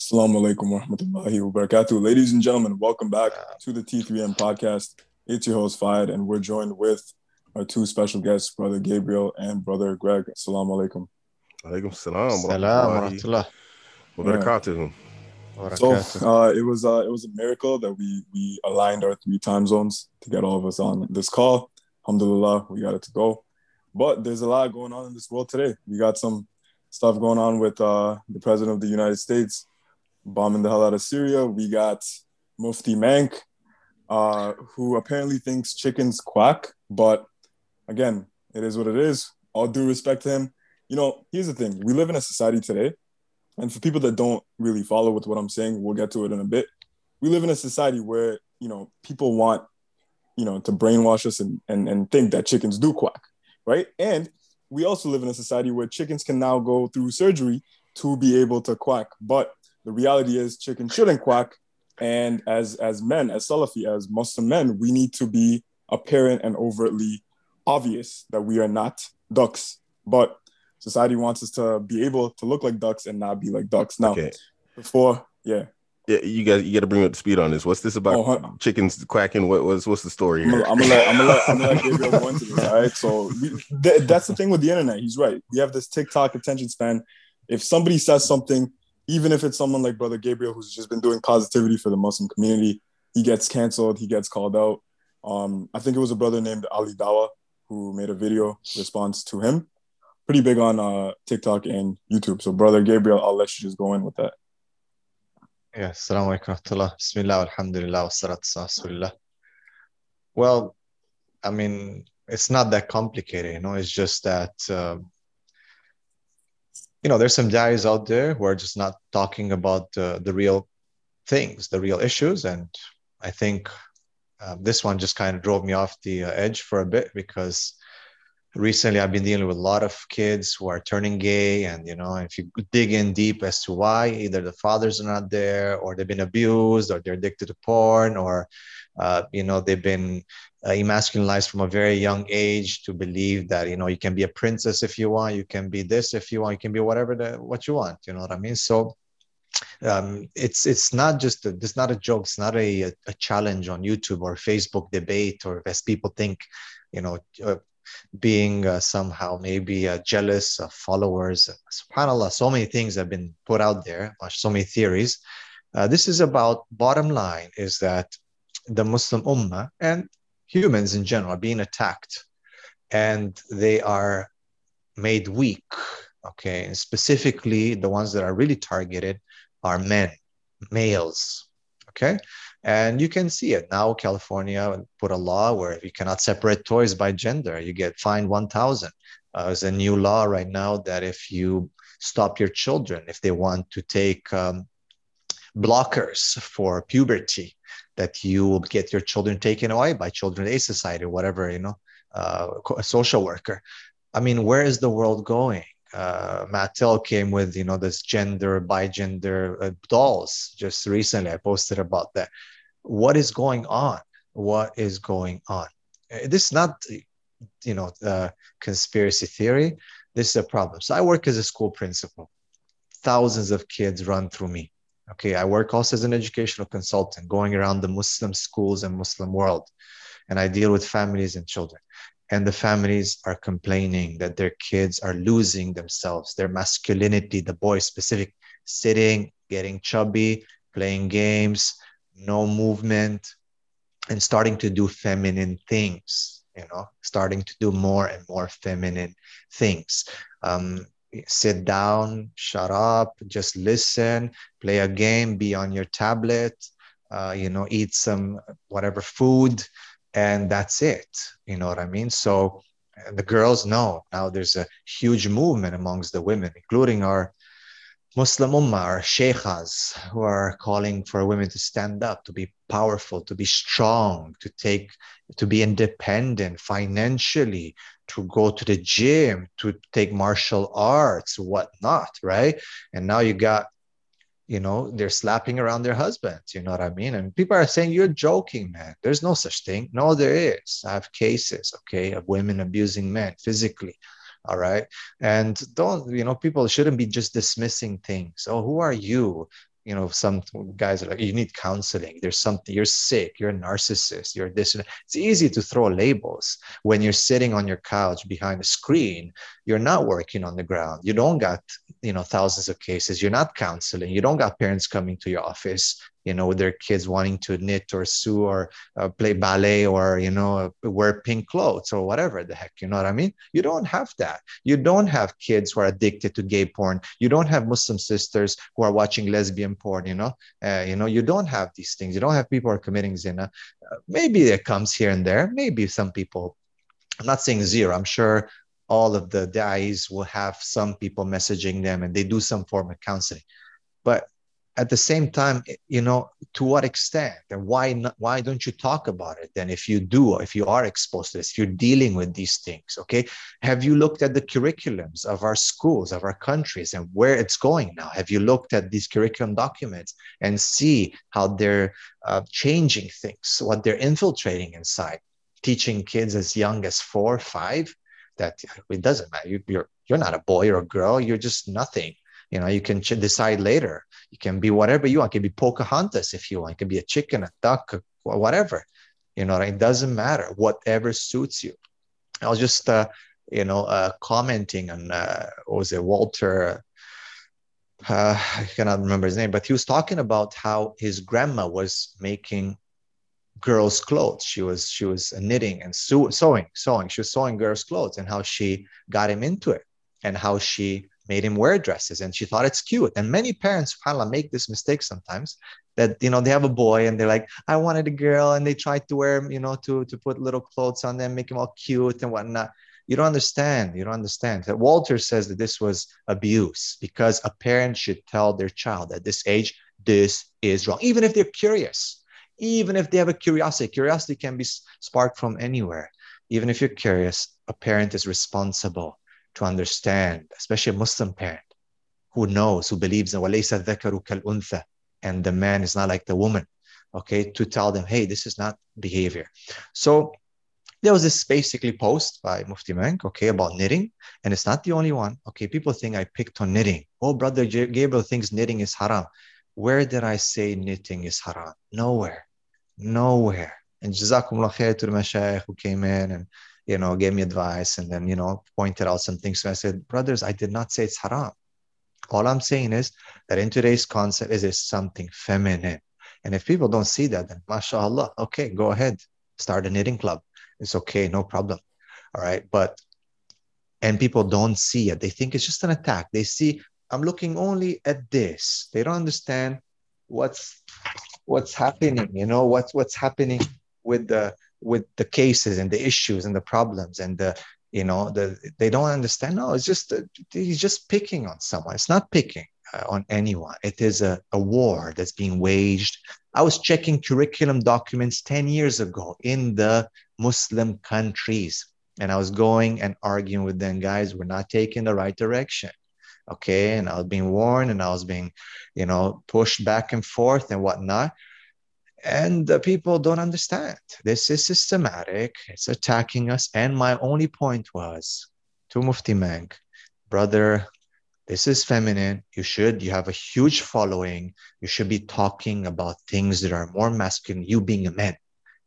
Assalamu alaikum wa rahmatullahi wa barakatuh. Ladies and gentlemen, welcome back to the T3M podcast. It's your host, Fayed, and we're joined with our two special guests, Brother Gabriel and Brother Greg. Assalamu alaikum. Alaikum salam. Salam wa rahmatullah. Wa barakatuh. So uh, it was uh, it was a miracle that we we aligned our three time zones to get all of us on this call. Alhamdulillah, we got it to go. But there's a lot going on in this world today. We got some stuff going on with uh, the president of the United States bombing the hell out of Syria. We got Mufti Menk, uh, who apparently thinks chickens quack. But again, it is what it is. All due respect to him. You know, here's the thing: we live in a society today and for people that don't really follow with what I'm saying, we'll get to it in a bit. We live in a society where, you know, people want, you know, to brainwash us and, and, and think that chickens do quack, right? And we also live in a society where chickens can now go through surgery to be able to quack. But the reality is chicken shouldn't quack. And as as men, as Salafi, as Muslim men, we need to be apparent and overtly obvious that we are not ducks. But society wants us to be able to look like ducks and not be like ducks. Now, okay. before, yeah. Yeah, you guys, you got to bring up the speed on this. What's this about? Oh, chickens quacking? What was what's the story here? I'm gonna, let I'm gonna let I'm gonna let Gabriel go into this. All right, so we, th- that's the thing with the internet. He's right. We have this TikTok attention span. If somebody says something, even if it's someone like Brother Gabriel who's just been doing positivity for the Muslim community, he gets canceled. He gets called out. Um, I think it was a brother named Ali Dawah who made a video response to him pretty big on uh, TikTok and YouTube. So, brother Gabriel, I'll let you just go in with that. Yeah, assalamu alaikum Bismillah, alhamdulillah, Well, I mean, it's not that complicated, you know, it's just that, uh, you know, there's some guys out there who are just not talking about the real things, the real issues. And I think uh, this one just kind of drove me off the uh, edge for a bit because recently i've been dealing with a lot of kids who are turning gay and you know if you dig in deep as to why either the fathers are not there or they've been abused or they're addicted to porn or uh, you know they've been uh, emasculized from a very young age to believe that you know you can be a princess if you want you can be this if you want you can be whatever the, what you want you know what i mean so um, it's it's not just a, it's not a joke it's not a, a challenge on youtube or facebook debate or as people think you know uh, being uh, somehow maybe uh, jealous of followers. SubhanAllah, so many things have been put out there, so many theories. Uh, this is about bottom line is that the Muslim Ummah and humans in general are being attacked and they are made weak. Okay, and specifically the ones that are really targeted are men, males. Okay, and you can see it now. California put a law where you cannot separate toys by gender. You get fined 1,000. Uh, there's a new law right now that if you stop your children, if they want to take um, blockers for puberty, that you will get your children taken away by Children Aid Society, whatever, you know, uh, a social worker. I mean, where is the world going? uh, Mattel came with you know this gender bi gender uh, dolls just recently. I posted about that. What is going on? What is going on? Uh, this is not you know uh, conspiracy theory. This is a problem. So I work as a school principal. Thousands of kids run through me. Okay, I work also as an educational consultant, going around the Muslim schools and Muslim world, and I deal with families and children and the families are complaining that their kids are losing themselves, their masculinity, the boys specific, sitting, getting chubby, playing games, no movement, and starting to do feminine things, you know, starting to do more and more feminine things. Um, sit down, shut up, just listen, play a game, be on your tablet, uh, you know, eat some whatever food, and that's it. You know what i mean? So the girls know. Now there's a huge movement amongst the women including our muslim ummah our sheikhas who are calling for women to stand up to be powerful to be strong to take to be independent financially to go to the gym to take martial arts whatnot right? And now you got you know they're slapping around their husbands you know what i mean? And people are saying you're joking man. There's no such thing. No there is. I have cases okay of women abusing men physically all right? And don't you know people shouldn't be just dismissing things. Oh who are you you know some guys are like you need counseling. There's something you're sick you're a narcissist you're this it's easy to throw labels. When you're sitting on your couch behind a screen you're not working on the ground. You don't got you know thousands of cases you're not counseling. You don't got parents coming to your office you know with their kids wanting to knit or sew or uh, play ballet or you know wear pink clothes or whatever the heck you know what i mean? You don't have that. You don't have kids who are addicted to gay porn. You don't have muslim sisters who are watching lesbian porn you know? Uh, you know you don't have these things. You don't have people who are committing zina. Uh, maybe it comes here and there. Maybe some people i'm not saying zero. I'm sure all of the guys will have some people messaging them and they do some form of counseling. But at the same time you know to what extent and why not, why don't you talk about it then if you do if you are exposed to this if you're dealing with these things okay? Have you looked at the curriculums of our schools of our countries and where it's going now? Have you looked at these curriculum documents and see how they're uh, changing things what they're infiltrating inside teaching kids as young as four five that it doesn't matter. You, you're you're not a boy or a girl. You're just nothing. You know, you can decide later. You can be whatever you want. You can be Pocahontas if you want. You can be a chicken, a duck, whatever. You know, it doesn't matter. Whatever suits you. I was just, uh, you know, uh, commenting on uh, what was it, Walter? Uh, I cannot remember his name, but he was talking about how his grandma was making girls' clothes. She was she was knitting and sew, sewing, sewing. She was sewing girls' clothes, and how she got him into it, and how she made him wear dresses, and she thought it's cute. And many parents, subhanallah, make this mistake sometimes that you know they have a boy and they're like, I wanted a girl, and they try to wear you know to to put little clothes on them, make them all cute and whatnot. You don't understand. You don't understand. That Walter says that this was abuse because a parent should tell their child at this age this is wrong, even if they're curious even if they have a curiosity. Curiosity can be sparked from anywhere. Even if you're curious, a parent is responsible to understand, especially a Muslim parent who knows, who believes in وَلَيْسَ الذَّكَرُ كَالْأُنْثَى and the man is not like the woman, okay, to tell them, hey, this is not behavior. So there was this basically post by Mufti Menk, okay, about knitting, and it's not the only one. Okay, people think I picked on knitting. Oh, brother Gabriel thinks knitting is haram. Where did I say knitting is haram? Nowhere nowhere. And Jazakumullah khair to the who came in and, you know, gave me advice and then, you know, pointed out some things. So I said, brothers, I did not say it's haram. All I'm saying is that in today's concept is something feminine. And if people don't see that, then mashallah, okay, go ahead, start a knitting club. It's okay, no problem. All right. But, and people don't see it. They think it's just an attack. They see, I'm looking only at this. They don't understand what's what's happening you know what's what's happening with the with the cases and the issues and the problems and the you know the they don't understand. No it's just he's just picking on someone. It's not picking uh, on anyone. It is a, a war that's being waged. I was checking curriculum documents 10 years ago in the muslim countries and i was going and arguing with them guys we're not taking the right direction okay and i was being warned and i was being you know pushed back and forth and whatnot. And the people don't understand. This is systematic. It's attacking us. And my only point was to mufti Menk, brother this is feminine. You should you have a huge following. You should be talking about things that are more masculine you being a man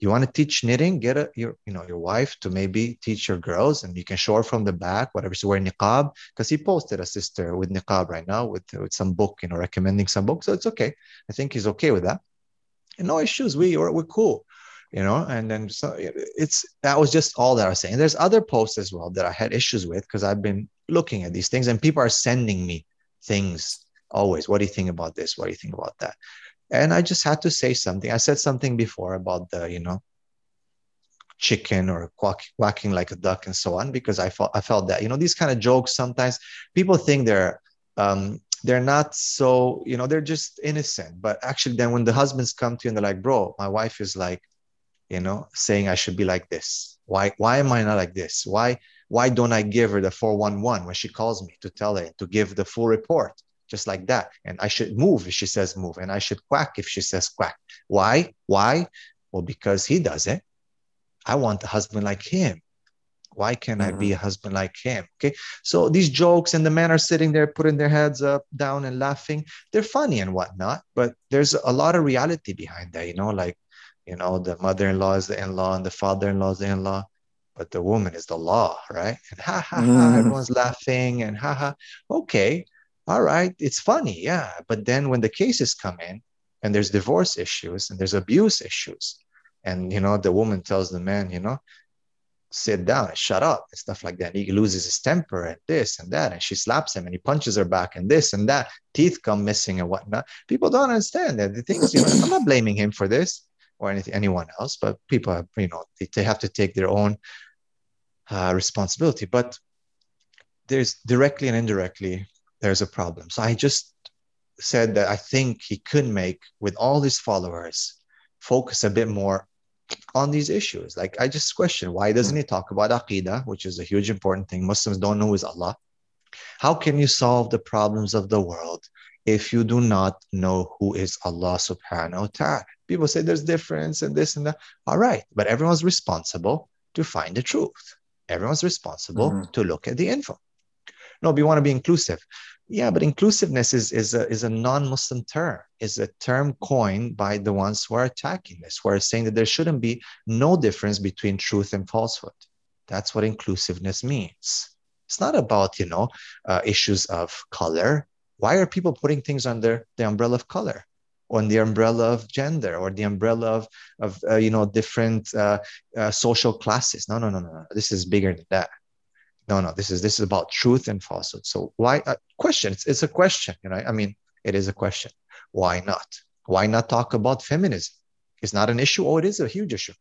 you want to teach knitting get a your you know your wife to maybe teach your girls and you can show her from the back whatever she's wearing niqab because he posted a sister with niqab right now with, with some book you know recommending some book so it's okay. I think he's okay with that. And no issues we we're, we're cool you know and then so it's that was just all that i was saying. There's other posts as well that i had issues with because i've been looking at these things and people are sending me things always. What do you think about this? What do you think about that and I just had to say something. I said something before about the, you know, chicken or quack, quacking like a duck and so on because I felt I felt that you know these kind of jokes sometimes people think they're um, they're not so you know they're just innocent. But actually then when the husbands come to you and they're like bro my wife is like you know saying I should be like this. Why why am I not like this? Why why don't I give her the 411 when she calls me to tell her to give the full report just like that. And I should move if she says move, and I should quack if she says quack. Why? Why? Well, because he does it. I want a husband like him Why can't mm-hmm. I be a mm-hmm. husband like him? Okay. So these jokes and the men are sitting there putting their heads up, down, and laughing. They're funny and whatnot, but there's a lot of reality behind that, you know, like, you know, the mother in law is the in law and the father in law is the in law, but the woman is the law, right? And ha ha ha, mm. everyone's laughing and ha ha. Okay. All right. It's funny. Yeah. But then when the cases come in and there's divorce issues and there's abuse issues, and you know the woman tells the man you know sit down and shut up and stuff like that. He loses his temper and this and that, and she slaps him and he punches her back and this and that. Teeth come missing and whatnot. People don't understand that. The things, you know, I'm not blaming him for this or anything, anyone else, but people have, you know, they, they have to take their own uh, responsibility. But there's directly and indirectly, there's a problem. So I just said that I think he could make, with all his followers, focus a bit more on these issues. Like I just question why doesn't he talk about aqidah, which is a huge important thing. Muslims don't know who is Allah. How can you solve the problems of the world if you do not know who is Allah subhanahu wa ta'ala? People say there's difference and this and that. All right, but everyone's responsible to find the truth. Everyone's responsible mm-hmm. to look at the info. No, we want to be inclusive. Yeah, but inclusiveness is, is a, is a non-Muslim term, is a term coined by the ones who are attacking this, who are saying that there shouldn't be no difference between truth and falsehood. That's what inclusiveness means. It's not about, you know, uh, issues of color. Why are people putting things under the umbrella of color? on the umbrella of gender or the umbrella of, of uh, you know different uh, uh, social classes no no no no no this is bigger than that no no this is this is about truth and falsehood. So why uh, question it's, it's a question you know i mean it is a question. Why not? Why not talk about feminism? It's not an issue. Oh it is a huge issue.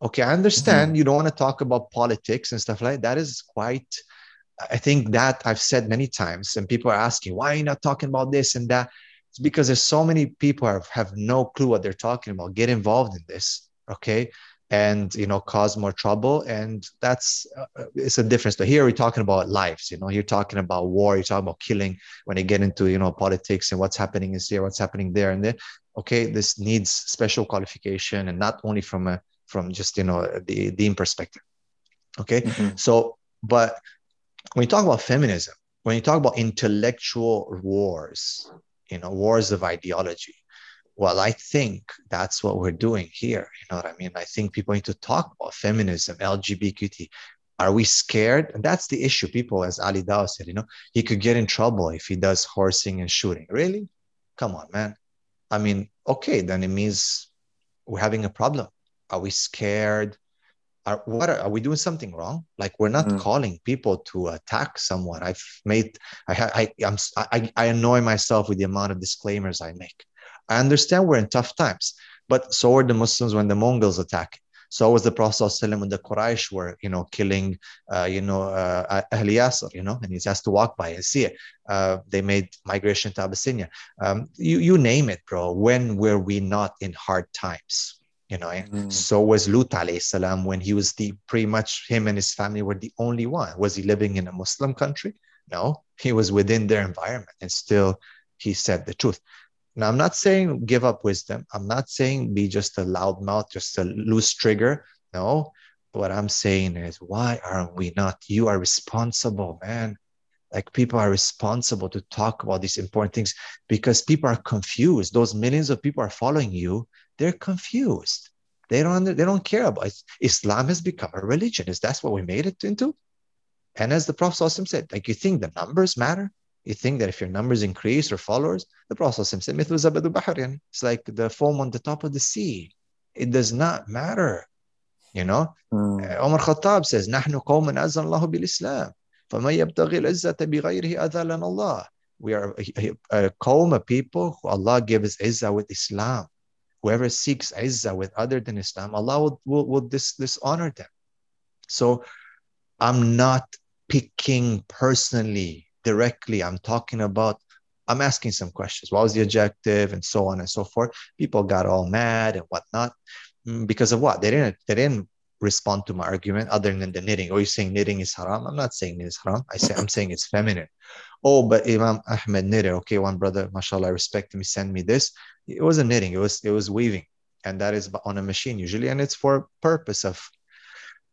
Okay i understand mm-hmm. you don't want to talk about politics and stuff like that. that is quite i think that i've said many times and people are asking why are you not talking about this and that? It's because there's so many people have, have no clue what they're talking about. Get involved in this okay and you know cause more trouble. And that's uh, it's a difference. But here we're talking about lives you know you're talking about war you're talking about killing when you get into you know politics and what's happening is here what's happening there and then okay this needs special qualification and not only from a from just you know the the perspective. Okay? Mm-hmm. so but when you talk about feminism when you talk about intellectual wars you know wars of ideology well, I think that's what we're doing here. You know what I mean? I think people need to talk about feminism, LGBTQ. Are we scared? And that's the issue. People, as Ali Dawah said, you know, he could get in trouble if he does horsing and shooting. Really? Come on, man. I mean, okay, then it means we're having a problem. Are we scared? Are, what are, are we doing something wrong? Like we're not mm. calling people to attack someone. I've made I I I'm I, I annoy myself with the amount of disclaimers I make. I understand we're in tough times, but so were the Muslims when the Mongols attacked. So was the Prophet when the Quraysh were, you know, killing, uh, you know, uh, Ahl Yasir, you know, and he has to walk by and see it. Uh, they made migration to Abyssinia. Um, you, you name it, bro. When were we not in hard times? You know, mm. so was Lut salam when he was the pretty much him and his family were the only one. Was he living in a Muslim country? No, he was within their environment and still he said the truth. Now, I'm not saying give up wisdom. I'm not saying be just a loudmouth, just a loose trigger. No, what I'm saying is, why aren't we not? You are responsible, man. Like people are responsible to talk about these important things because people are confused. Those millions of people are following you. They're confused. They don't. They don't care about it. Islam has become a religion. Is that what we made it into? And as the Prophet said, like you think the numbers matter? You think that if your numbers increase or followers, the Prophet said, it's like the foam on the top of the sea. It does not matter. You know, mm. Umar Khattab says, نحن قوم أعزنا الله بالإسلام فما يبتغي العزة بغيره أذلنا الله. We are a, a qawm of people who Allah gives izzah with Islam. Whoever seeks izzah with other than Islam, Allah will, will, will dis, dishonor them. So I'm not picking personally directly. I'm talking about, I'm asking some questions. What was the objective and so on and so forth. People got all mad and whatnot mm, because of what? They didn't, they didn't respond to my argument other than the knitting. Oh, you're saying knitting is haram? I'm not saying it is haram. I say I'm saying it's feminine. Oh, but Imam Ahmed knitted. Okay, one brother, mashallah, I respect him. He sent me this. It wasn't knitting. It was it was weaving, and that is on a machine usually, and it's for purpose of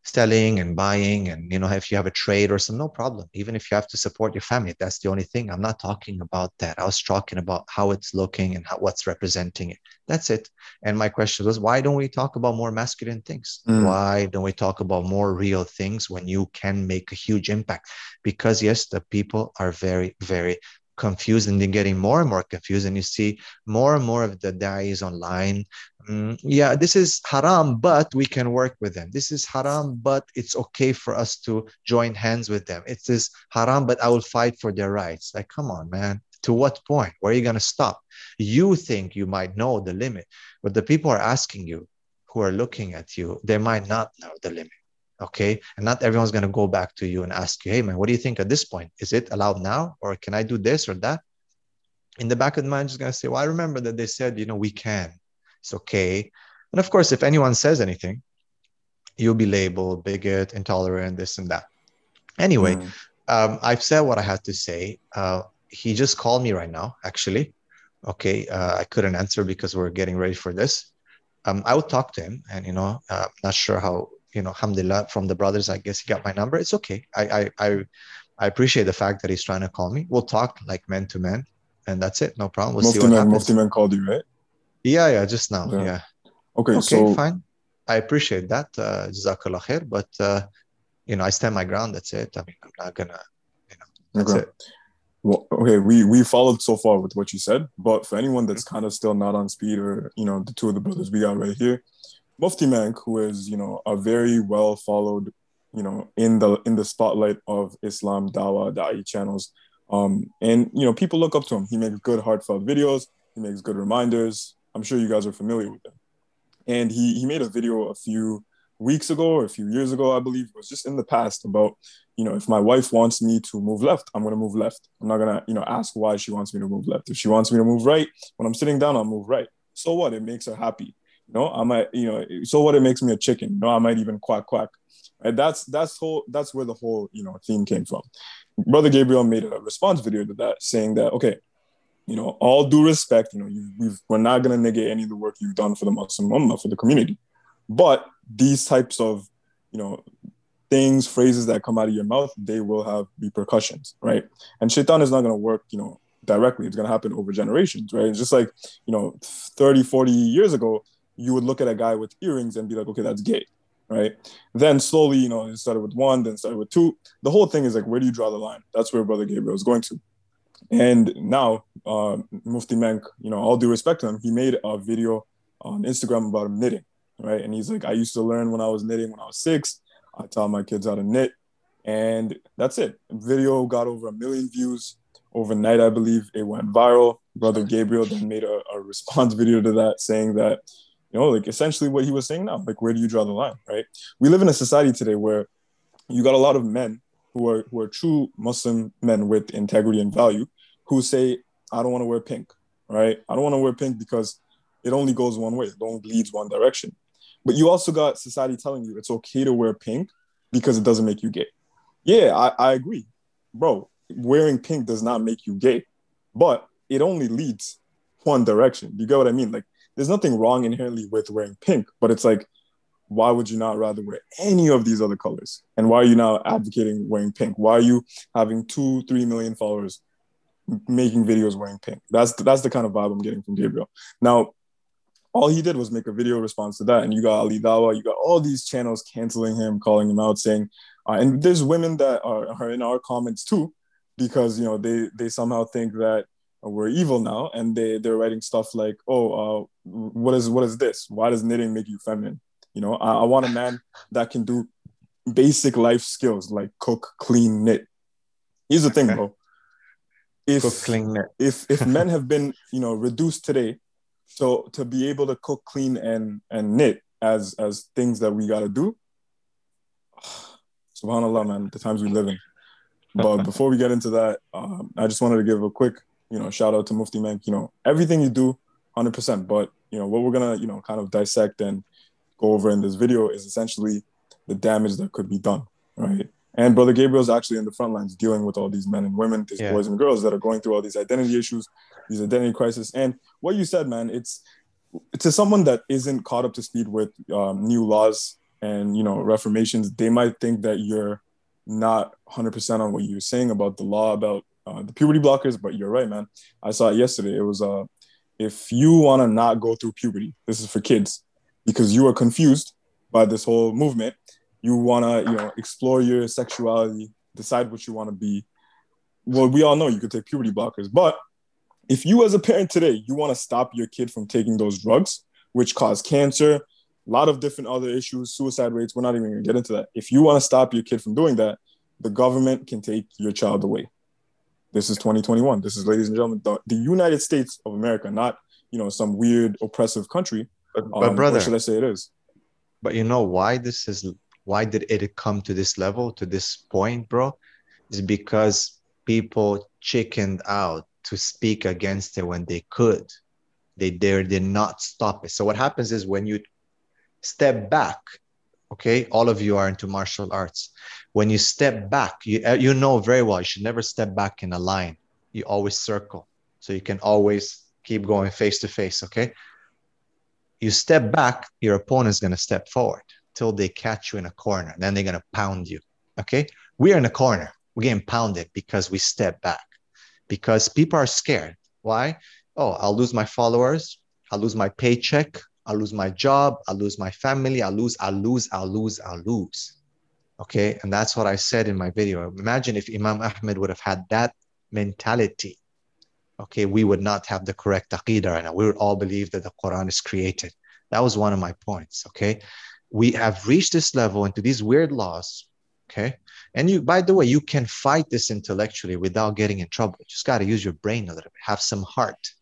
selling and buying and you know if you have a trade or some no problem. Even if you have to support your family that's the only thing. I'm not talking about that. I was talking about how it's looking and how, what's representing it. That's it. And my question was why don't we talk about more masculine things? Mm. why don't we talk about more real things when you can make a huge impact? Because yes the people are very very confused and they're getting more and more confused. And you see more and more of the da'is online mm, yeah this is haram but we can work with them. This is haram but it's okay for us to join hands with them. It is haram but i will fight for their rights. Like come on man. To what point? Where are you going to stop? You think you might know the limit but the people are asking you who are looking at you they might not know the limit okay? And not everyone's going to go back to you and ask you hey man what do you think at this point? Is it allowed now or can i do this or that? In the back of the mind just going to say well i remember that they said you know we can it's okay and of course if anyone says anything you'll be labeled bigot intolerant this and that anyway mm. um, i've said what i had to say uh, he just called me right now actually okay uh, i couldn't answer because we're getting ready for this um, i would talk to him and you know uh, not sure how you know, alhamdulillah, from the brothers, I guess he got my number. It's okay. I, I, I, I appreciate the fact that he's trying to call me. We'll talk like men to men, and that's it. No problem. We'll Mufti see what man, happens. Mufti Menk called you, right? Yeah, yeah, just now. Yeah. yeah. Okay, okay, so fine. I appreciate that. Uh, Jazakallah khair. But, uh, you know, I stand my ground. That's it. I mean, I'm not going to, you know, that's okay. it. Well, okay, we we followed so far with what you said, but for anyone that's kind of still not on speed, or you know, the two of the brothers we got right here, Mufti Menk, who is you know a very well followed, you know, in the in the spotlight of Islam Dawa Da'i channels, um, and you know people look up to him. He makes good heartfelt videos. He makes good reminders. I'm sure you guys are familiar with him. And he he made a video a few weeks ago or a few years ago, I believe, it was just in the past about, you know, if my wife wants me to move left, I'm gonna move left. I'm not gonna, you know, ask why she wants me to move left. If she wants me to move right, when I'm sitting down, I'll move right. So what? It makes her happy. You know, I might, you know, so what it makes me a chicken. You know, I might even quack quack. And that's that's whole that's where the whole you know theme came from. Brother Gabriel made a response video to that, saying that okay, you know, all due respect, you know, you, we're not going to negate any of the work you've done for the Muslim Ummah, for the community. But these types of, you know, things, phrases that come out of your mouth, they will have repercussions, right? And shaitan is not going to work, you know, directly. It's going to happen over generations, right? It's just like, you know, 30, 40 years ago, you would look at a guy with earrings and be like, okay, that's gay, right? Then slowly, you know, it started with one, then started with two. The whole thing is like, where do you draw the line? That's where Brother Gabriel is going to. And now, uh, Mufti Menk, you know, all due respect to him, he made a video on Instagram about him knitting, right? And he's like, I used to learn when I was knitting when I was six. I taught my kids how to knit. And that's it. Video got over a million views overnight, I believe. It went viral. Brother Gabriel then made a, a response video to that saying that, you know, like essentially what he was saying now, like where do you draw the line, right? We live in a society today where you got a lot of men who are who are true Muslim men with integrity and value, who say, I don't want to wear pink, right? I don't want to wear pink because it only goes one way, it only leads one direction. But you also got society telling you it's okay to wear pink because it doesn't make you gay. Yeah, I, I agree. Bro, wearing pink does not make you gay, but it only leads one direction. You get what I mean? Like there's nothing wrong inherently with wearing pink, but it's like, why would you not rather wear any of these other colors? And why are you now advocating wearing pink? Why are you having two, three million followers making videos wearing pink? That's that's the kind of vibe I'm getting from Gabriel. Now, all he did was make a video response to that, and you got Ali Dawah, you got all these channels canceling him, calling him out, saying, uh, and there's women that are, are in our comments too, because you know they they somehow think that we're evil now. And they they're writing stuff like oh uh, what is what is this? Why does knitting make you feminine? You know I, I want a man that can do basic life skills like cook clean knit. Here's the thing bro if cook, clean, if if men have been you know reduced today so to be able to cook clean and and knit as as things that we got to do subhanallah man the times we live in but before we get into that um, i just wanted to give a quick you know, shout out to Mufti Menk, you know, everything you do, 100%. But, you know, what we're going to, you know, kind of dissect and go over in this video is essentially the damage that could be done, right? And Brother Gabriel's actually in the front lines dealing with all these men and women, these yeah. boys and girls that are going through all these identity issues, these identity crises. And what you said, man, it's to someone that isn't caught up to speed with um, new laws and you know reformations, they might think that you're not 100% on what you're saying about the law about uh, the puberty blockers, but you're right, man. I saw it yesterday. It was uh, if you want to not go through puberty, this is for kids because you are confused by this whole movement. You want to, you know, explore your sexuality, decide what you want to be. Well, we all know you could take puberty blockers, but if you as a parent today, you want to stop your kid from taking those drugs, which cause cancer, a lot of different other issues, suicide rates, we're not even going to get into that. If you want to stop your kid from doing that, the government can take your child away. This is 2021. This is, ladies and gentlemen, the, the United States of America, not you know some weird oppressive country. But, but um, brother, should I say it is? But you know why this is? Why did it come to this level, to this point, bro? Is because people chickened out to speak against it when they could. They dare did not stop it. So what happens is when you step back, okay, all of you are into martial arts. When you step back, you uh, you know very well you should never step back in a line. You always circle, so you can always keep going face to face. Okay. You step back, your opponent's gonna step forward till they catch you in a corner. Then they're gonna pound you. Okay. We're in a corner. We're getting pounded because we step back because people are scared. Why? Oh, I'll lose my followers. I'll lose my paycheck. I'll lose my job. I'll lose my family. I'll lose, I'll lose, I'll lose, I'll lose. Okay. And that's what I said in my video. Imagine if Imam Ahmed would have had that mentality. Okay. We would not have the correct aqidah right now. We would all believe that the Quran is created. That was one of my points. Okay. We have reached this level into these weird laws. Okay. And you, by the way, you can fight this intellectually without getting in trouble. You just got to use your brain a little bit, have some heart.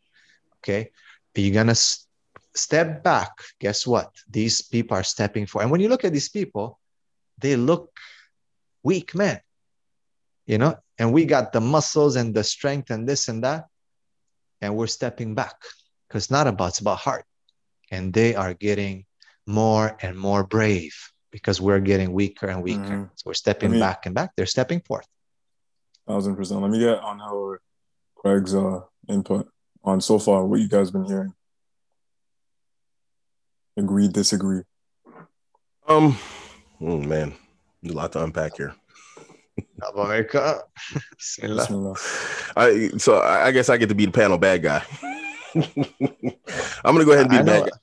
Okay. But you're to s- step back. Guess what? These people are stepping for. And when you look at these people, they look weak men, you know, and we got the muscles and the strength and this and that. And we're stepping back because not about, it's about heart. And they are getting more and more brave because we're getting weaker and weaker. Mm-hmm. So we're stepping me, back and back. They're stepping forth. Thousand percent. Let me get on how Craig's uh, input on so far what you guys been hearing. Agree, disagree. Um, oh man, a lot to unpack here. America. I, so I guess I get to be the panel bad guy. I'm gonna go ahead and be the bad guy.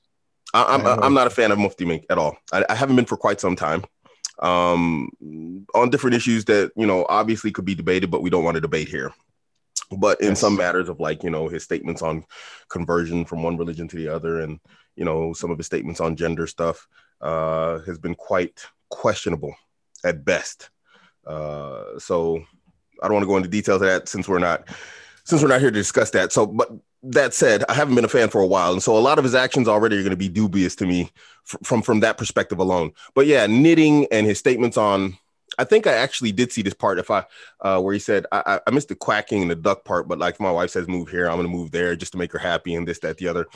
I, am I'm, I'm not a fan of Mufti Menk at all. I, I haven't been for quite some time. Um, on different issues that you know obviously could be debated, but we don't want to debate here. But in yes. some matters of like you know his statements on conversion from one religion to the other, and you know some of his statements on gender stuff uh, has been quite questionable at best. Uh, so I don't want to go into details of that since we're not since we're not here to discuss that. So, but that said, I haven't been a fan for a while, and so a lot of his actions already are going to be dubious to me f- from from that perspective alone. But yeah, knitting and his statements on, I think I actually did see this part. If I uh, where he said I, I missed the quacking and the duck part, but like my wife says, move here, I'm going to move there just to make her happy, and this, that, the other,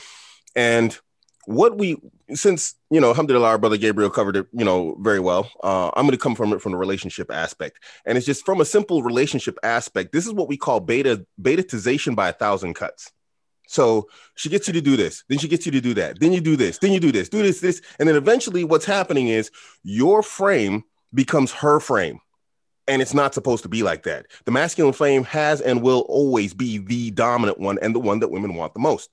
and what we since you know alhamdulillah our brother gabriel covered it you know very well uh, i'm going to come from it from the relationship aspect and it's just from a simple relationship aspect this is what we call beta betatization by a thousand cuts so she gets you to do this, then she gets you to do that, then you do this, then you do this, do this, this, and then eventually what's happening is your frame becomes her frame. And it's not supposed to be like that. The masculine frame has and will always be the dominant one and the one that women want the most.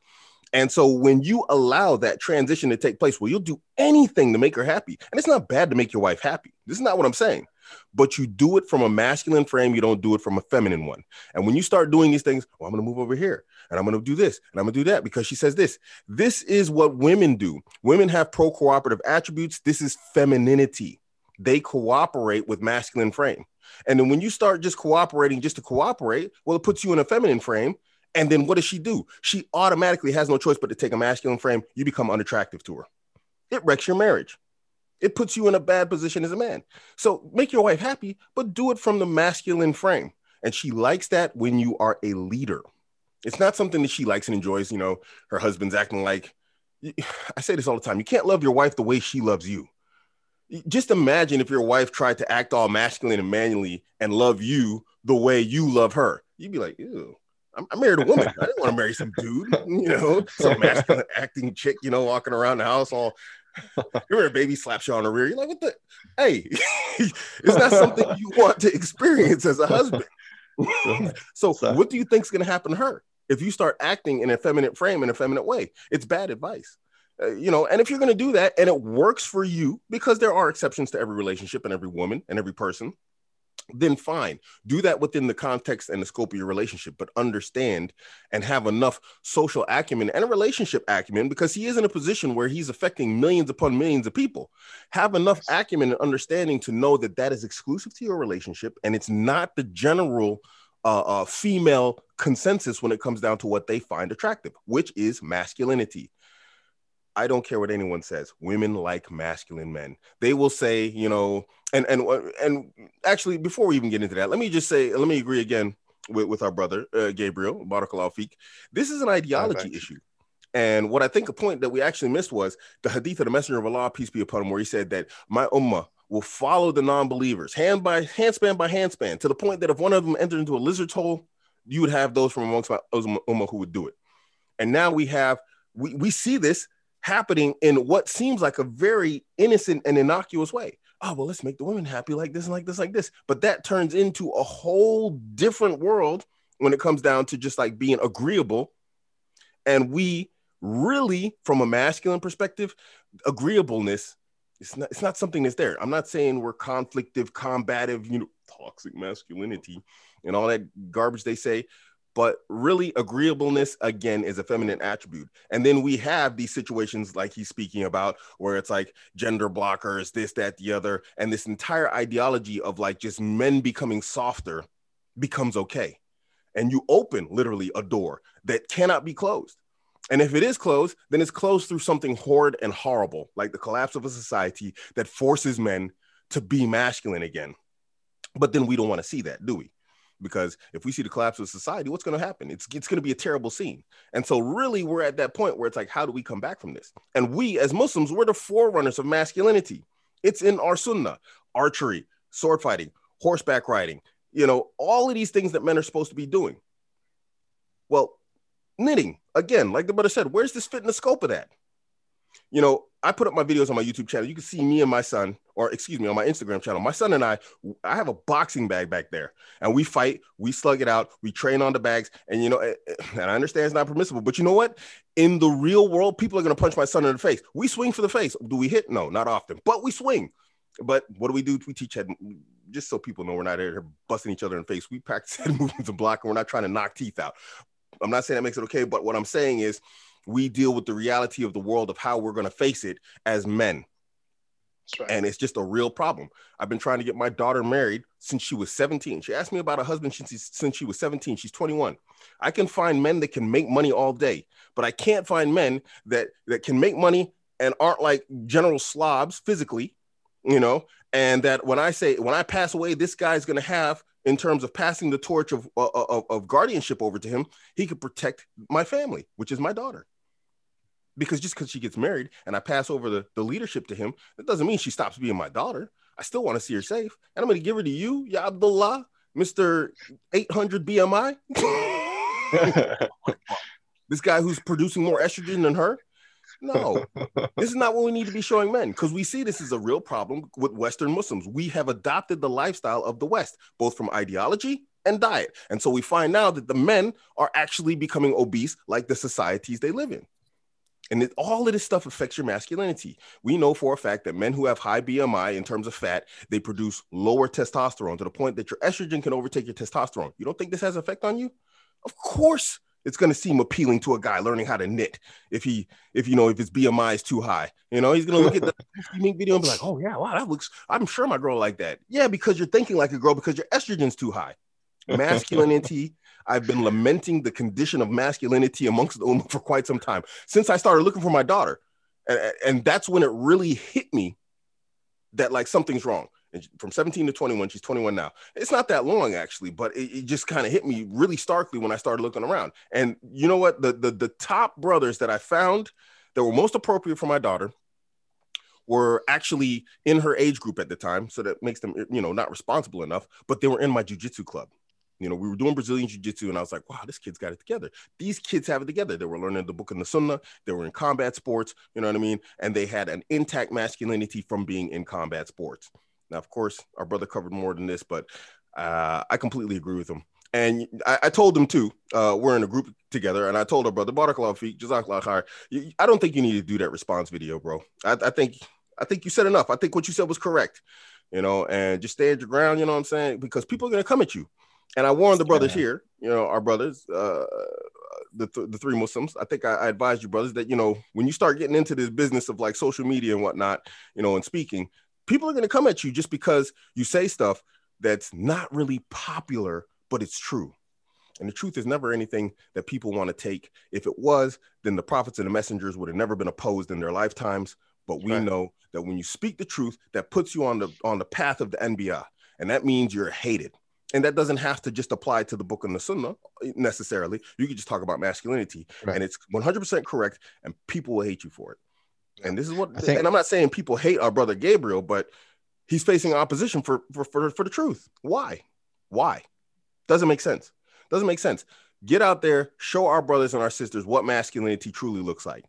And so when you allow that transition to take place, well, you'll do anything to make her happy. And it's not bad to make your wife happy. This is not what I'm saying but you do it from a masculine frame. You don't do it from a feminine one. And when you start doing these things, well, I'm going to move over here and I'm going to do this and I'm going to do that because she says this. This is what women do. Women have pro cooperative attributes. This is femininity. They cooperate with masculine frame. And then when you start just cooperating just to cooperate, well, it puts you in a feminine frame. And then what does she do? She automatically has no choice but to take a masculine frame. You become unattractive to her. It wrecks your marriage. It puts you in a bad position as a man. So make your wife happy, but do it from the masculine frame. And she likes that when you are a leader. It's not something that she likes and enjoys, you know, her husband's acting like I say this all the time. You can't love your wife the way she loves you. Just imagine if your wife tried to act all masculine and manually and love you the way you love her. You'd be like, ew. I married a woman. I didn't want to marry some dude, you know, some masculine acting chick, you know, walking around the house all You're a baby slaps you on the rear. You're like, what the? Hey, is that something you want to experience as a husband? so, so, what do you think is going to happen to her if you start acting in a feminine frame in a feminine way? It's bad advice. Uh, you know, and if you're going to do that and it works for you, because there are exceptions to every relationship and every woman and every person, then fine. Do that within the context and the scope of your relationship, but understand and have enough social acumen and a relationship acumen because he is in a position where he's affecting millions upon millions of people. Have enough acumen and understanding to know that that is exclusive to your relationship and it's not the general uh, uh, female consensus when it comes down to what they find attractive, which is masculinity. I don't care what anyone says. Women like masculine men. They will say, you know, and and and actually, before we even get into that, let me just say, let me agree again with, with our brother uh, Gabriel Barakallahu Fik. This is an ideology oh, issue. And what I think a point that we actually missed was the hadith of the Messenger of Allah, peace be upon him, where he said that my ummah will follow the non-believers hand by handspan by handspan to the point that if one of them entered into a lizard's hole, you would have those from amongst my ummah who would do it. And now we have we, we see this happening in what seems like a very innocent and innocuous way. Oh, well, let's make the women happy like this and like this, like this. But that turns into a whole different world when it comes down to just like being agreeable. And we really, from a masculine perspective, agreeableness it's not it's not something that's there. I'm not saying we're conflictive, combative, you know, toxic masculinity and all that garbage they say, but really agreeableness again is a feminine attribute. And then we have these situations like he's speaking about where it's like gender blockers this that the other and this entire ideology of like just men becoming softer becomes okay. And you open literally a door that cannot be closed. And if it is closed then it's closed through something horrid and horrible like the collapse of a society that forces men to be masculine again. But then we don't want to see that do we because if we see the collapse of society, what's going to happen? It's it's going to be a terrible scene. And so really we're at that point where it's like how do we come back from this? And we as Muslims, we're the forerunners of masculinity. It's in our sunnah, archery, sword fighting, horseback riding, you know, all of these things that men are supposed to be doing. Well, knitting, again, like the brother said, where's this fit in the scope of that? you know, I put up my videos on my YouTube channel. You can see me and my son, or excuse me, on my Instagram channel. My son and I, I have a boxing bag back there, and we fight, we slug it out, we train on the bags, and you know, eh, eh, and I understand it's not permissible, but you know what? In the real world, people are gonna punch my son in the face. We swing for the face. Do we hit? No, not often, but we swing. But what do we do? We teach head, just so people know we're not here busting each other in the face. We practice head movements and block, and we're not trying to knock teeth out. I'm not saying that makes it okay, but what I'm saying is we deal with the reality of the world of how we're going to face it as men. Right. And it's just a real problem. I've been trying to get my daughter married since she was 17. She asked me about a husband since, since she was 17. She's 21. I can find men that can make money all day, but I can't find men that that can make money and aren't like general slobs physically, you know, and that when I say when I pass away, this guy's going to have in terms of passing the torch of, uh, uh, of, of guardianship over to him, he could protect my family, which is my daughter because just because she gets married and I pass over the, the leadership to him, that doesn't mean she stops being my daughter. I still want to see her safe. And I'm going to give her to you, Ya Abdullah, Mr. 800 BMI. this guy who's producing more estrogen than her. No, this is not what we need to be showing men because we see this is a real problem with Western Muslims. We have adopted the lifestyle of the West, both from ideology and diet. And so we find now that the men are actually becoming obese like the societies they live in. And it, all of this stuff affects your masculinity. We know for a fact that men who have high BMI in terms of fat, they produce lower testosterone to the point that your estrogen can overtake your testosterone. You don't think this has effect on you? Of course, it's going to seem appealing to a guy learning how to knit if he if you know if his BMI is too high. You know, he's going to look at the Menk video and be like, "Oh yeah, wow, that looks. I'm sure my girl like that." Yeah, because you're thinking like a girl because your estrogen's too high. Masculinity I've been lamenting the condition of masculinity amongst the women for quite some time since I started looking for my daughter. And, and that's when it really hit me that like something's wrong. And from 17 to 21, she's 21 now. It's not that long actually, but it, it just kind of hit me really starkly when I started looking around. And you know what? The, the the top brothers that I found that were most appropriate for my daughter were actually in her age group at the time. So that makes them, you know, not responsible enough, but they were in my jujitsu club You know, we were doing Brazilian Jiu Jitsu, and I was like, wow, this kid's got it together. These kids have it together. They were learning the book of the Sunnah, they were in combat sports, you know what I mean? And they had an intact masculinity from being in combat sports. Now, of course, our brother covered more than this, but uh, I completely agree with him. And I, I told him too, uh, we're in a group together, and I told our brother, Barakallah Jazakallah. I don't think you need to do that response video, bro. I, I think I think you said enough. I think what you said was correct, you know, and just stand your ground, you know what I'm saying? Because people are gonna come at you. And I warned the brothers yeah. here, you know, our brothers, uh, the, th- the three Muslims. I think I, I advised you, brothers, that, you know, when you start getting into this business of like social media and whatnot, you know, and speaking, people are going to come at you just because you say stuff that's not really popular, but it's true. And the truth is never anything that people want to take. If it was, then the prophets and the messengers would have never been opposed in their lifetimes. But we right. know that when you speak the truth, that puts you on the on the path of the Anbiya, and that means you're hated and that doesn't have to just apply to the book of the sunnah uh, necessarily. You can just talk about masculinity right. and it's 100% correct and people will hate you for it. And this is what think, and i'm not saying people hate our brother gabriel but he's facing opposition for, for for for the truth. Why? Why? Doesn't make sense. Doesn't make sense. Get out there show our brothers and our sisters what masculinity truly looks like.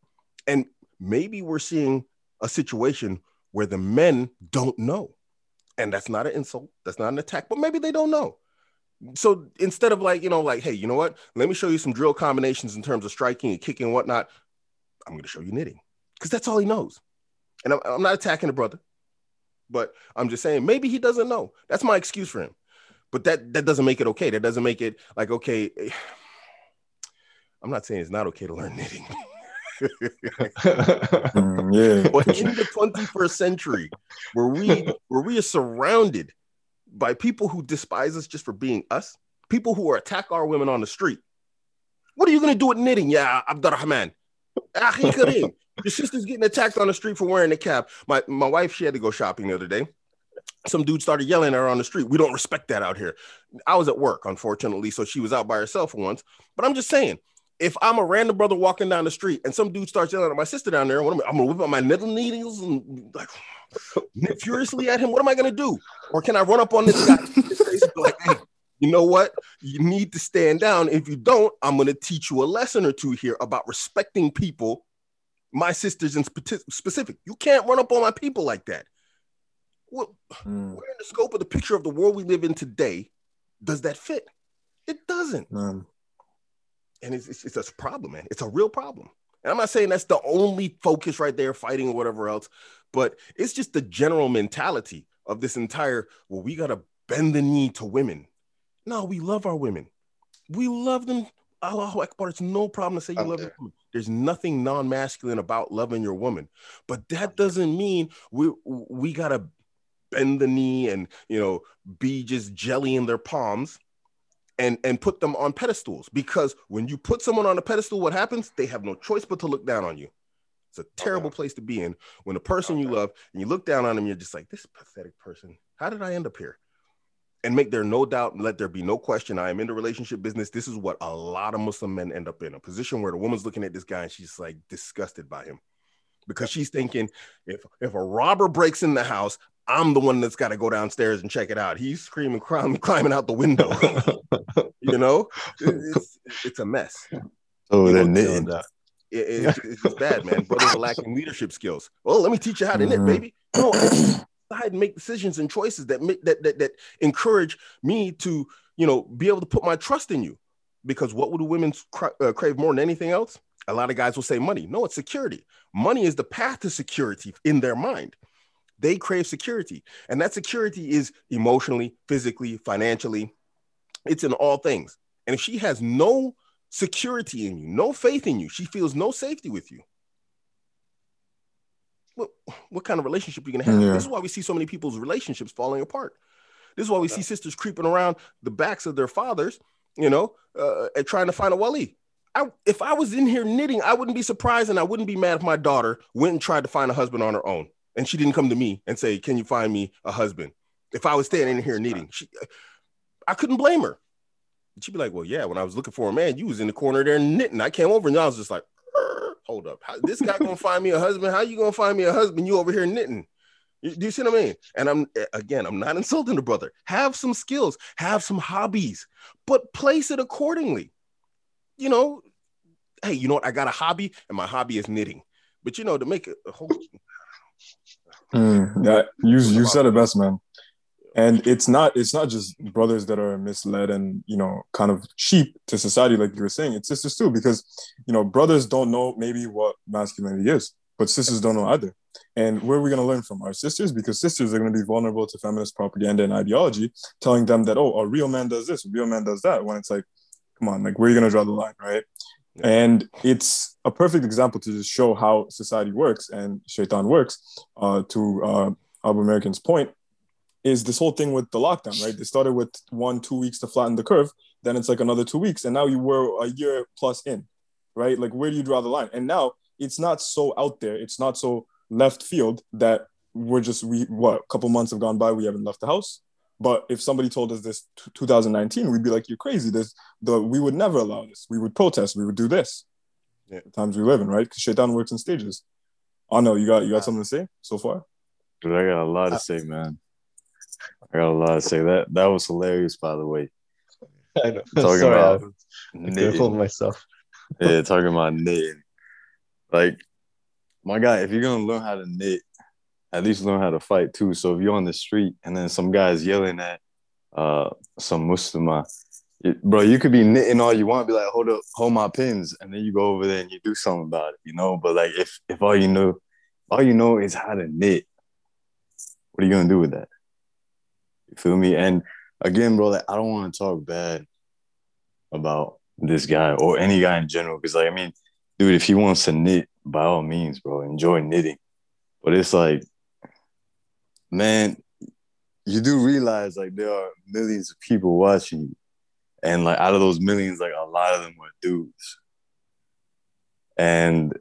And maybe we're seeing a situation where the men don't know and that's not an insult. That's not an attack, but maybe they don't know. So instead of like, you know, like, hey, you know what? Let me show you some drill combinations in terms of striking and kicking and whatnot. I'm going to show you knitting because that's all he knows. And I'm, I'm not attacking the brother, but I'm just saying maybe he doesn't know. That's my excuse for him. But that that doesn't make it okay. That doesn't make it like okay. I'm not saying it's not okay to learn knitting. mm, yeah. But in the 21st century, where we where we are surrounded by people who despise us just for being us, people who are attack our women on the street. What are you gonna do with knitting? Yeah, Abdurrahman. Your sister's getting attacked on the street for wearing a cap. My my wife, she had to go shopping the other day. Some dude started yelling at her on the street. We don't respect that out here. I was at work, unfortunately, so she was out by herself once. But I'm just saying, if I'm a random brother walking down the street and some dude starts yelling at my sister down there, what am I, I'm gonna whip out my needle needles and like nip furiously at him. What am I gonna do? Or can I run up on this guy like, hey, you know what? You need to stand down. If you don't, I'm gonna teach you a lesson or two here about respecting people, my sisters in specific. You can't run up on my people like that. Well, mm. where in the scope of the picture of the world we live in today does that fit? It doesn't. Mm and it's, it's, it's a problem, man. It's a real problem. And I'm not saying that's the only focus right there, fighting or whatever else, but it's just the general mentality of this entire, well, we got to bend the knee to women. No, we love our women. We love them. Allahu Akbar. It's no problem to say you love there. them. There's nothing non-masculine about loving your woman. But that doesn't mean we we gotta bend the knee and you know be just jelly in their palms and and put them on pedestals. Because when you put someone on a pedestal what happens? They have no choice but to look down on you. It's a terrible okay. place to be in. When a person okay. you love and you look down on them you're just like this pathetic person. How did i end up here? And make there no doubt and let there be no question i am in the relationship business. This is what a lot of muslim men end up in a position where the woman's looking at this guy and she's like disgusted by him. Because she's thinking if if a robber breaks in the house I'm the one that's got to go downstairs and check it out. He's screaming, climbing, climbing out the window. you know, it's it's a mess. Oh, they're knitting. It, it, it's just bad, man. Brothers are lacking leadership skills. Well, let me teach you how to mm-hmm. knit, baby. No, decide and make decisions and choices that make that, that that encourage me to, you know, be able to put my trust in you. Because what would women cra- uh, crave more than anything else? A lot of guys will say money. No, it's security. Money is the path to security in their mind. They crave security, and that security is emotionally, physically, financially. It's in all things. And if she has no security in you, no faith in you, she feels no safety with you. What, what kind of relationship are you gonna have? Yeah. This is why we see so many people's relationships falling apart. This is why we see sisters creeping around the backs of their fathers, you know, uh, and trying to find a wali. I, if I was in here knitting, I wouldn't be surprised and I wouldn't be mad if my daughter went and tried to find a husband on her own and she didn't come to me and say, "Can you find me a husband?" If I was standing in here knitting, she, uh, I couldn't blame her. She'd be like, "Well, yeah, when I was looking for a man, you was in the corner there knitting. I came over and I was just like, hold up, How, this guy gonna find me a husband? How you gonna find me a husband? You over here knitting?" Do you see what I mean? And I'm eh, again, I'm not insulting the brother. Have some skills, have some hobbies, but place it accordingly. You know, hey, you know what? I got a hobby, and my hobby is knitting. But you know, to make a whole mm, yeah, you you said it best, man. And it's not it's not just brothers that are misled and you know kind of cheap to society, like you were saying. It's sisters too, because you know brothers don't know maybe what masculinity is, but sisters don't know either. And where are we going to learn from our sisters? Because sisters are going to be vulnerable to feminist propaganda and ideology, telling them that, oh, a real man does this, a real man does that. When it's like, come on, like, where are you going to draw the line, right? And it's a perfect example to just show how society works and shaitan works. Uh, to uh, Abu American's point, is this whole thing with the lockdown, right? They started with one, two weeks to flatten the curve. Then it's like another two weeks. And now you were a year plus in, right? Like, where do you draw the line? And now it's not so out there. It's not so left field that we're just we what a couple months have gone by we haven't left the house but if somebody told us this t- 2019 we'd be like you're crazy. This the we would never allow this. We would protest. We would do this. Yeah. the times we live in right? Because shaitan works in stages. Oh no you got you got something to say so far? Dude, i got a lot to uh, say man. I got a lot to say. That that was hilarious by the way. I know. talking Sorry, about I, I hold myself. Yeah talking about knitting. Like my guy, if you're gonna learn how to knit, at least learn how to fight too. So if you're on the street and then some guy's yelling at uh some Muslim, bro, you could be knitting all you want, be like, hold up, hold my pins, and then you go over there and you do something about it, you know. But like if if all you know, all you know is how to knit, what are you gonna do with that? You feel me? And again, bro, like I don't want to talk bad about this guy or any guy in general, because like I mean, dude, if he wants to knit, by all means, bro, enjoy knitting. But it's like, man, you do realize like there are millions of people watching you. And like out of those millions, like a lot of them are dudes. And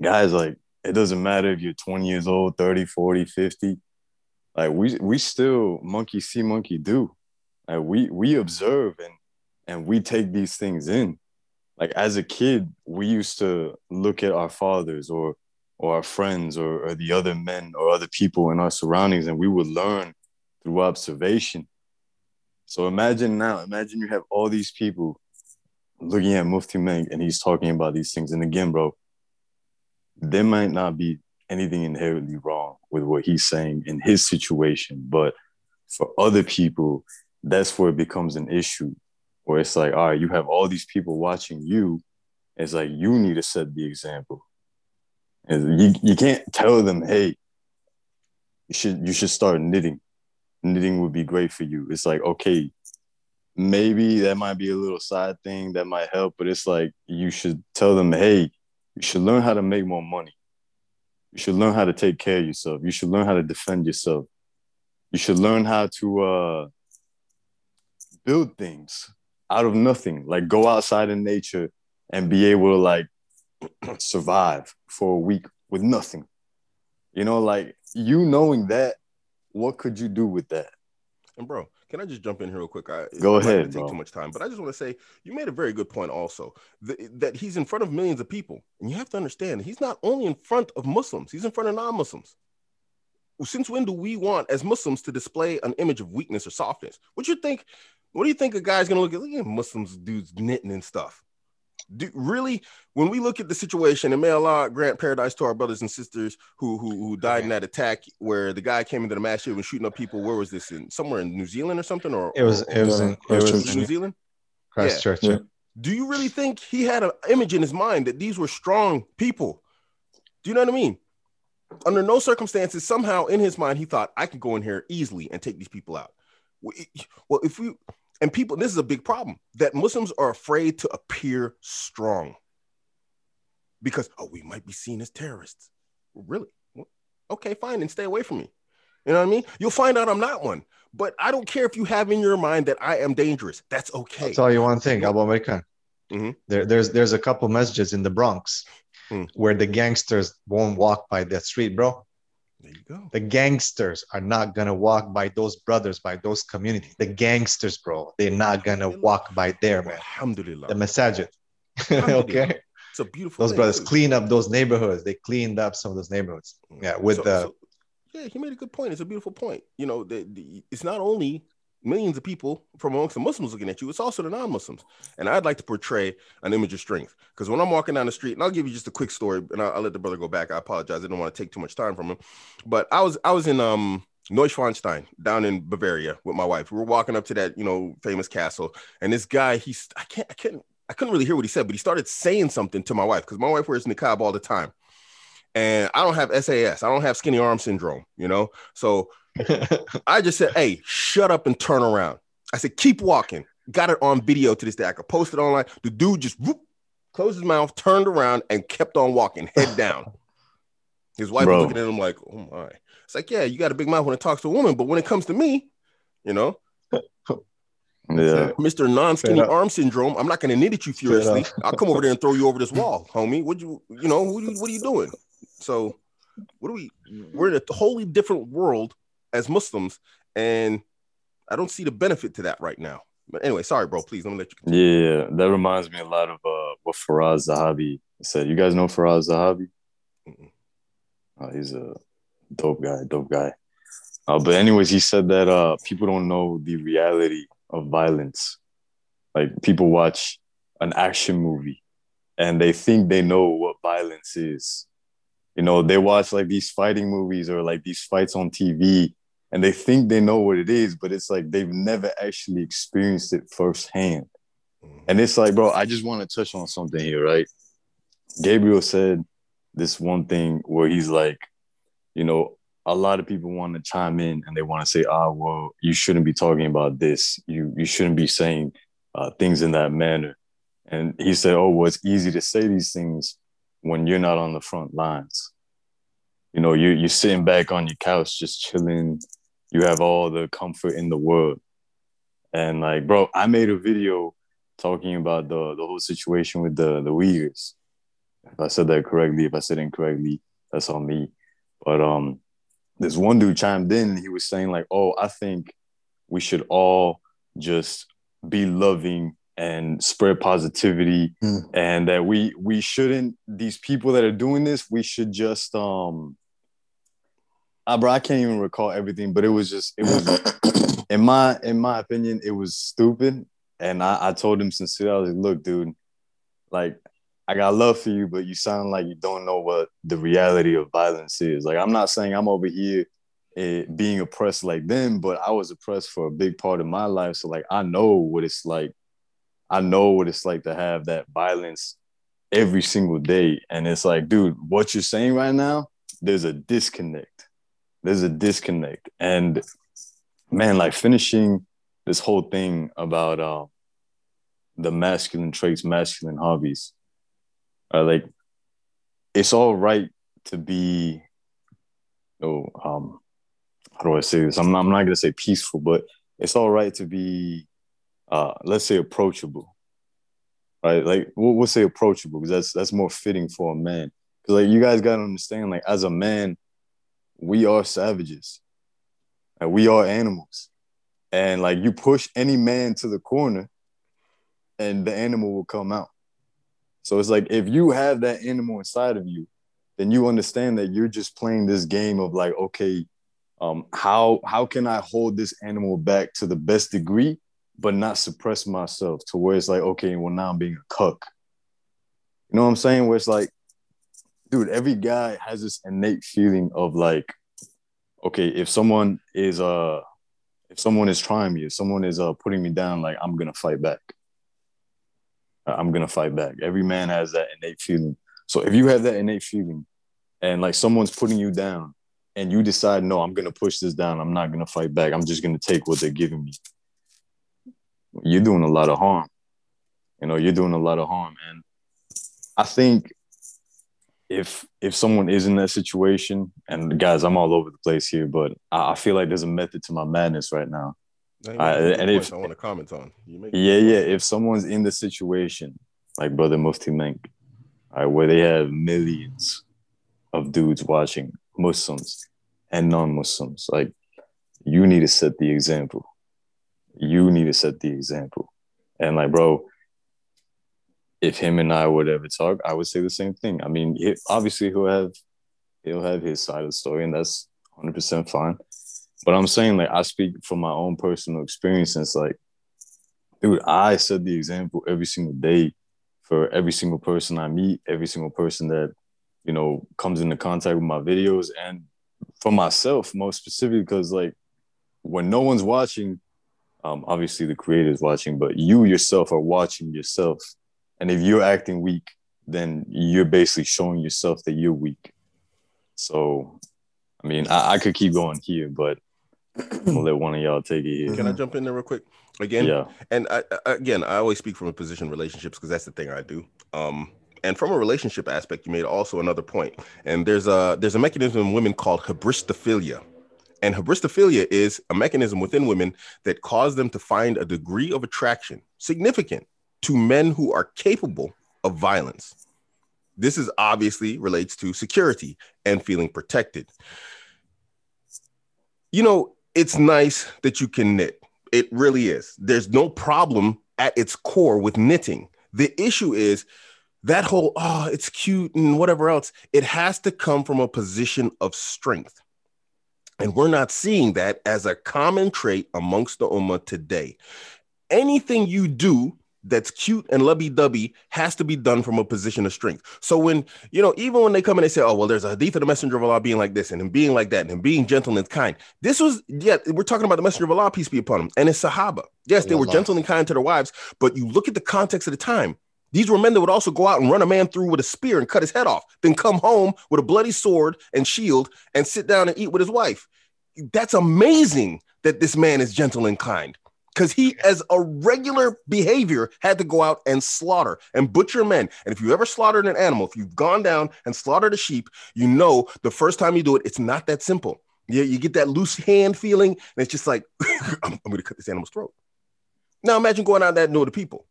guys, like, it doesn't matter if you're 20 years old, 30, 40, 50. Like we we still monkey see, monkey do. Like we we observe and and we take these things in like as a kid we used to look at our fathers or or our friends or, or the other men or other people in our surroundings and we would learn through observation so imagine now imagine you have all these people looking at Mufti Menk and he's talking about these things and again bro there might not be anything inherently wrong with what he's saying in his situation but for other people that's where it becomes an issue where it's like, all right, you have all these people watching you. It's like you need to set the example. You, you can't tell them, hey, you should you should start knitting. Knitting would be great for you. It's like, okay, maybe that might be a little side thing that might help, but it's like you should tell them, hey, you should learn how to make more money. You should learn how to take care of yourself. You should learn how to defend yourself. You should learn how to uh, build things out of nothing. Like go outside in nature and be able to like survive for a week with nothing. You know, like you knowing that, what could you do with that? And bro, can I just jump in here real quick? I, Go ahead. Take too much time, but I just want to say you made a very good point. Also, that, that he's in front of millions of people, and you have to understand he's not only in front of Muslims; he's in front of non-Muslims. Since when do we want, as Muslims, to display an image of weakness or softness? What you think what do you think a guy's gonna look at? Look at Muslims dudes knitting and stuff. Do, really, when we look at the situation, and may Allah grant paradise to our brothers and sisters who who, who died in that attack where the guy came into the masjid and was shooting up people. Where was this in? Somewhere in New Zealand or something? Or it was it was in, it was New Zealand. Christchurch. Yeah. Do you really think he had an image in his mind that these were strong people? Do you know what I mean? Under no circumstances, somehow in his mind, he thought I can go in here easily and take these people out. Well, if we and people, this is a big problem that Muslims are afraid to appear strong because, oh, we might be seen as terrorists. Really? Okay, fine, and stay away from me. You know what I mean? You'll find out I'm not one, but I don't care if you have in your mind that I am dangerous. That's okay. I'll tell you one thing, Abu American. Mm-hmm. There, there's there's a couple messages in the Bronx mm. where the gangsters won't walk by that street, bro. There you go. The gangsters are not gonna walk by those brothers, by those communities. The gangsters, bro, they're not gonna walk by there, man. Alhamdulillah. The masajid. okay. It's a beautiful. Those brothers clean up those neighborhoods. They cleaned up some of those neighborhoods. Yeah, with so, the. So, Yeah, he made a good point. It's a beautiful point. You know, the, the, it's not only millions of people from amongst the Muslims looking at you, it's also the non-Muslims. And I'd like to portray an image of strength because when I'm walking down the street, and I'll give you just a quick story, and I'll, I'll let the brother go back. I apologize. I didn't want to take too much time from him, but I was I was in um Neuschwanstein down in Bavaria with my wife. We were walking up to that, you know, famous castle, and this guy, he's I can't I can't I couldn't really hear what he said, but he started saying something to my wife because my wife wears niqab all the time. And I don't have SAS, I don't have skinny arm syndrome, you know. So I just said, hey, shut up and turn around. I said, keep walking. Got it on video to this day. I could post it online. The dude just whoop, closed his mouth, turned around, and kept on walking, head down. His wife Bro. was looking at him like, oh my. It's like, yeah, you got a big mouth when it talks to a woman, but when it comes to me, you know, yeah, Mr. Non-skinny arm syndrome. I'm not going to knit at you furiously. I'll come over there and throw you over this wall, homie. What you, you know, what what are you doing? So, what are we? We're in a wholly different world as Muslims, and I don't see the benefit to that right now. But anyway, sorry, bro. Please let me let you. Continue. Yeah, that reminds me a lot of uh, what Firas Zahabi said. You guys know Firas Zahabi? Uh, he's a dope guy, dope guy. Uh, but anyways, he said that uh, people don't know the reality of violence. Like people watch an action movie and they think they know what violence is. You know, they watch like these fighting movies or like these fights on TV and they think they know what it is, but it's like they've never actually experienced it firsthand. Mm-hmm. And it's like, bro, I just want to touch on something here, right? Gabriel said this one thing where he's like, you know, a lot of people want to chime in and they want to say, ah, well, you shouldn't be talking about this. You you shouldn't be saying uh, things in that manner. And he said, oh, well, it's easy to say these things when you're not on the front lines. You know, you you're sitting back on your couch just chilling. You have all the comfort in the world. And like, bro, I made a video talking about the the whole situation with the the Uyghurs. If I said that correctly, if I said incorrectly, that's on me. But um, this one dude chimed in. he was saying like, "Oh, I think we should all just be loving and spread positivity, mm. and that we we shouldn't. These people that are doing this, we should just um." Uh, bro, I can't even recall everything, but it was just it was in my in my opinion, it was stupid. And I, I told him sincerely, I was like, look, dude, like I got love for you, but you sound like you don't know what the reality of violence is. Like I'm not saying I'm over here uh, being oppressed like them, but I was oppressed for a big part of my life. So like I know what it's like. I know what it's like to have that violence every single day. And it's like, dude, what you're saying right now, there's a disconnect. There's a disconnect. And man, like finishing this whole thing about uh, the masculine traits, masculine hobbies uh, like it's all right to be oh um how do I say this? I'm not, I'm not gonna say peaceful, but it's all right to be uh let's say approachable. Right? Like we'll, we'll say approachable because that's that's more fitting for a man. Because like you guys gotta understand, like as a man, we are savages. and we are animals. And like you push any man to the corner and the animal will come out. So it's like if you have that animal inside of you, then you understand that you're just playing this game of like, okay, um, how how can I hold this animal back to the best degree, but not suppress myself to where it's like, okay, well now I'm being a cuck. You know what I'm saying? Where it's like, dude, every guy has this innate feeling of like, okay, if someone is uh if someone is trying me, if someone is uh putting me down, like I'm gonna fight back. I'm gonna fight back. Every man has that innate feeling. So if you have that innate feeling, and like someone's putting you down, and you decide, no, I'm gonna push this down. I'm not gonna fight back. I'm just gonna take what they're giving me. You're doing a lot of harm. You know, you're doing a lot of harm, and I think if if someone is in that situation, and guys, I'm all over the place here, but I, I feel like there's a method to my madness right now. I, and if I want to comment on, yeah, yeah. If someone's in the situation like Brother Mufti Menk, right, where they have millions of dudes watching, Muslims and non-Muslims, like you need to set the example. You need to set the example. And like, bro, if him and I would ever talk, I would say the same thing. I mean, it, obviously he'll have he'll have his side of the story, and that's 100% fine. But I'm saying, like, I speak from my own personal experience. And it's like, dude, I set the example every single day for every single person I meet, every single person that, you know, comes into contact with my videos and for myself, most specifically, because like when no one's watching, um, obviously the creator is watching, but you yourself are watching yourself. And if you're acting weak, then you're basically showing yourself that you're weak. So, I mean, I, I could keep going here, but I'll let one of y'all take it here. Can I jump in there real quick? Again, yeah. And I, again, I always speak from a position relationships because that's the thing I do. Um, and from a relationship aspect, you made also another point. And there's a there's a mechanism in women called hybristophilia. And hybristophilia is a mechanism within women that cause them to find a degree of attraction significant to men who are capable of violence. This is obviously relates to security and feeling protected. You know, it's nice that you can knit. It really is. There's no problem at its core with knitting. The issue is that whole, oh, it's cute and whatever else. It has to come from a position of strength. And we're not seeing that as a common trait amongst the Ummah today. Anything you do that's cute and lovey-dovey has to be done from a position of strength. So when you know, even when they come and they say, "Oh, well, there's a hadith of the messenger of Allah being like this and him being like that and him being gentle and kind," this was yeah, we're talking about the messenger of Allah, peace be upon him, and his Sahaba. Yes, they were gentle and kind to their wives, but you look at the context of the time. These were men that would also go out and run a man through with a spear and cut his head off, then come home with a bloody sword and shield and sit down and eat with his wife. That's amazing that this man is gentle and kind because he, as a regular behavior, had to go out and slaughter and butcher men. And if you ever slaughtered an animal, if you've gone down and slaughtered a sheep, you know the first time you do it, it's not that simple. Yeah, you get that loose hand feeling, and it's just like, I'm, I'm going to cut this animal's throat. Now imagine going out that and the people.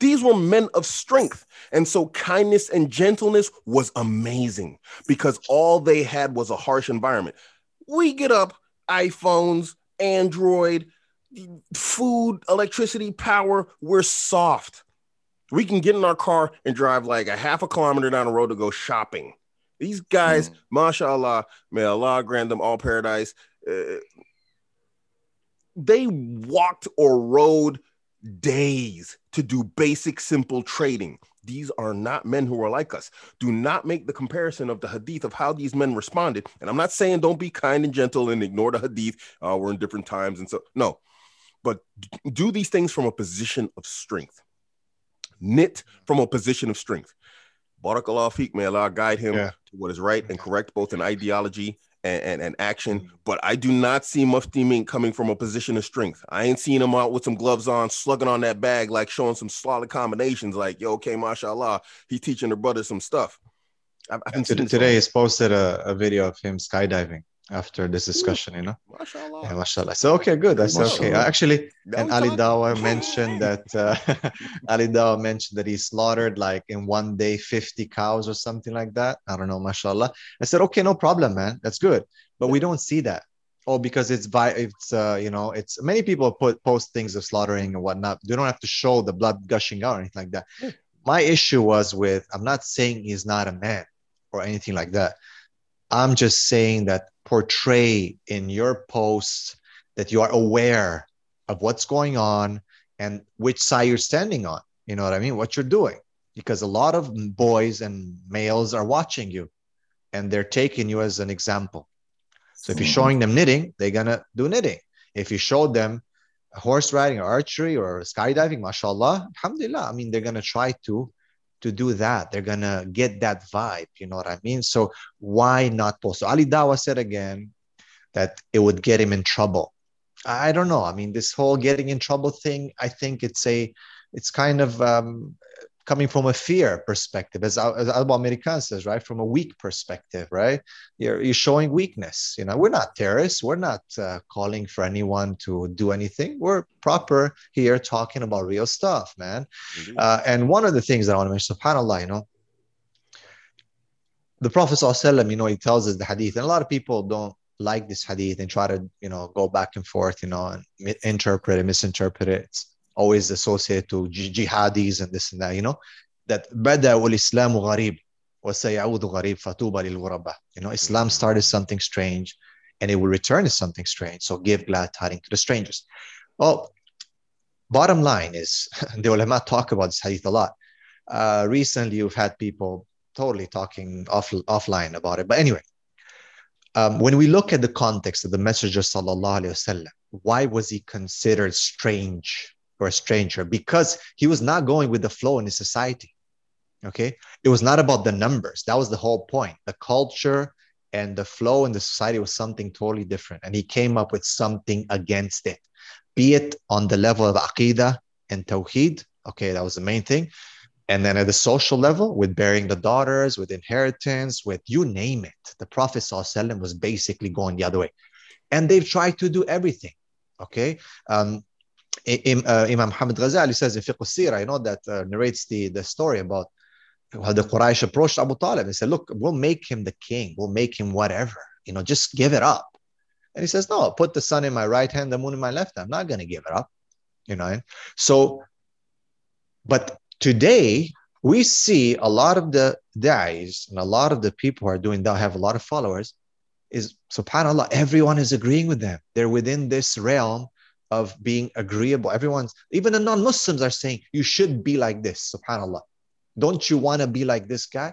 These were men of strength. And so kindness and gentleness was amazing because all they had was a harsh environment. We get up, iPhones, Android, food, electricity, power, we're soft. We can get in our car and drive like a half a kilometer down the road to go shopping. These guys, mm. mashallah, may Allah grant them all paradise. Uh, they walked or rode days to do basic, simple trading. These are not men who are like us. Do not make the comparison of the hadith of how these men responded. And I'm not saying don't be kind and gentle and ignore the hadith. Uh, we're in different times. And so, no, but do these things from a position of strength. Knit from a position of strength. Barakallah fiqh, may Allah guide him yeah. to what is right and correct, both in ideology and, and, and, action. Mm-hmm. But I do not see Mufti Menk coming from a position of strength. I ain't seen him out with some gloves on, slugging on that bag, like showing some solid combinations, like, yo, okay, mashallah, he's teaching the brother some stuff. I've, I've today, he's posted a, a video of him skydiving after this discussion, you know. Mashallah. Yeah, mashallah. So okay, good. I said okay. Actually, and Ali Dawah mentioned that uh, Ali Dawah mentioned that he slaughtered like in one day 50 cows or something like that. I don't know, mashallah. I said, okay, no problem, man. That's good. But we don't see that. Oh, because it's by it's uh, you know, it's many people put post things of slaughtering and whatnot. They don't have to show the blood gushing out or anything like that. My issue was with I'm not saying he's not a man or anything like that. I'm just saying that portray in your posts that you are aware of what's going on and which side you're standing on. You know what I mean? What you're doing. Because a lot of boys and males are watching you and they're taking you as an example. So if you're mm-hmm. showing them knitting, they're gonna do knitting. If you show them horse riding or archery or skydiving, mashallah, alhamdulillah. I mean, they're gonna try to to do that. They're gonna get that vibe. You know what I mean? So why not post? So Ali Dawah said again that it would get him in trouble. I don't know. I mean, this whole getting in trouble thing. I think it's a, it's kind of um, coming from a fear perspective, as, as Abu American says, right? From a weak perspective, right? You're, you're showing weakness. You know, we're not terrorists. We're not uh, calling for anyone to do anything. We're proper here talking about real stuff, man. Uh, and one of the things that I want to mention, subhanAllah, you know, the Prophet, ﷺ, you know, he tells us the hadith, and a lot of people don't like this hadith and try to, you know, go back and forth, you know, and interpret it, misinterpret it. It's, always associated to jihadis and this and that, you know, that Islam gharib wa sayaudu gharib fatuba lil You know, Islam started something strange and it will return as something strange. So give glad tidings to the strangers. Well, bottom line is the ulama talk about this hadith a lot. Uh, recently, you've had people totally talking off, offline about it. But anyway, um, when we look at the context of the Messenger wasallam, why was he considered strange or a stranger? Because he was not going with the flow in his society. Okay, it was not about the numbers. That was the whole point. The culture and the flow in the society was something totally different, and he came up with something against it, be it on the level of aqidah and tawheed. Okay, that was the main thing and then at the social level, with bearing the daughters, with inheritance, with you name it, the Prophet was basically going the other way. And they've tried to do everything. Okay. Um, uh, Imam Muhammad Ghazali says in Fiqh Sira, you know, that uh, narrates the, the story about how the Quraysh approached Abu Talib and said, Look, we'll make him the king, we'll make him whatever, you know, just give it up. And he says, No, put the sun in my right hand, the moon in my left. I'm not going to give it up. You know, so, but today we see a lot of the da'is and a lot of the people who are doing that have a lot of followers is subhanallah everyone is agreeing with them they're within this realm of being agreeable everyone's even the non-muslims are saying you should be like this subhanallah don't you want to be like this guy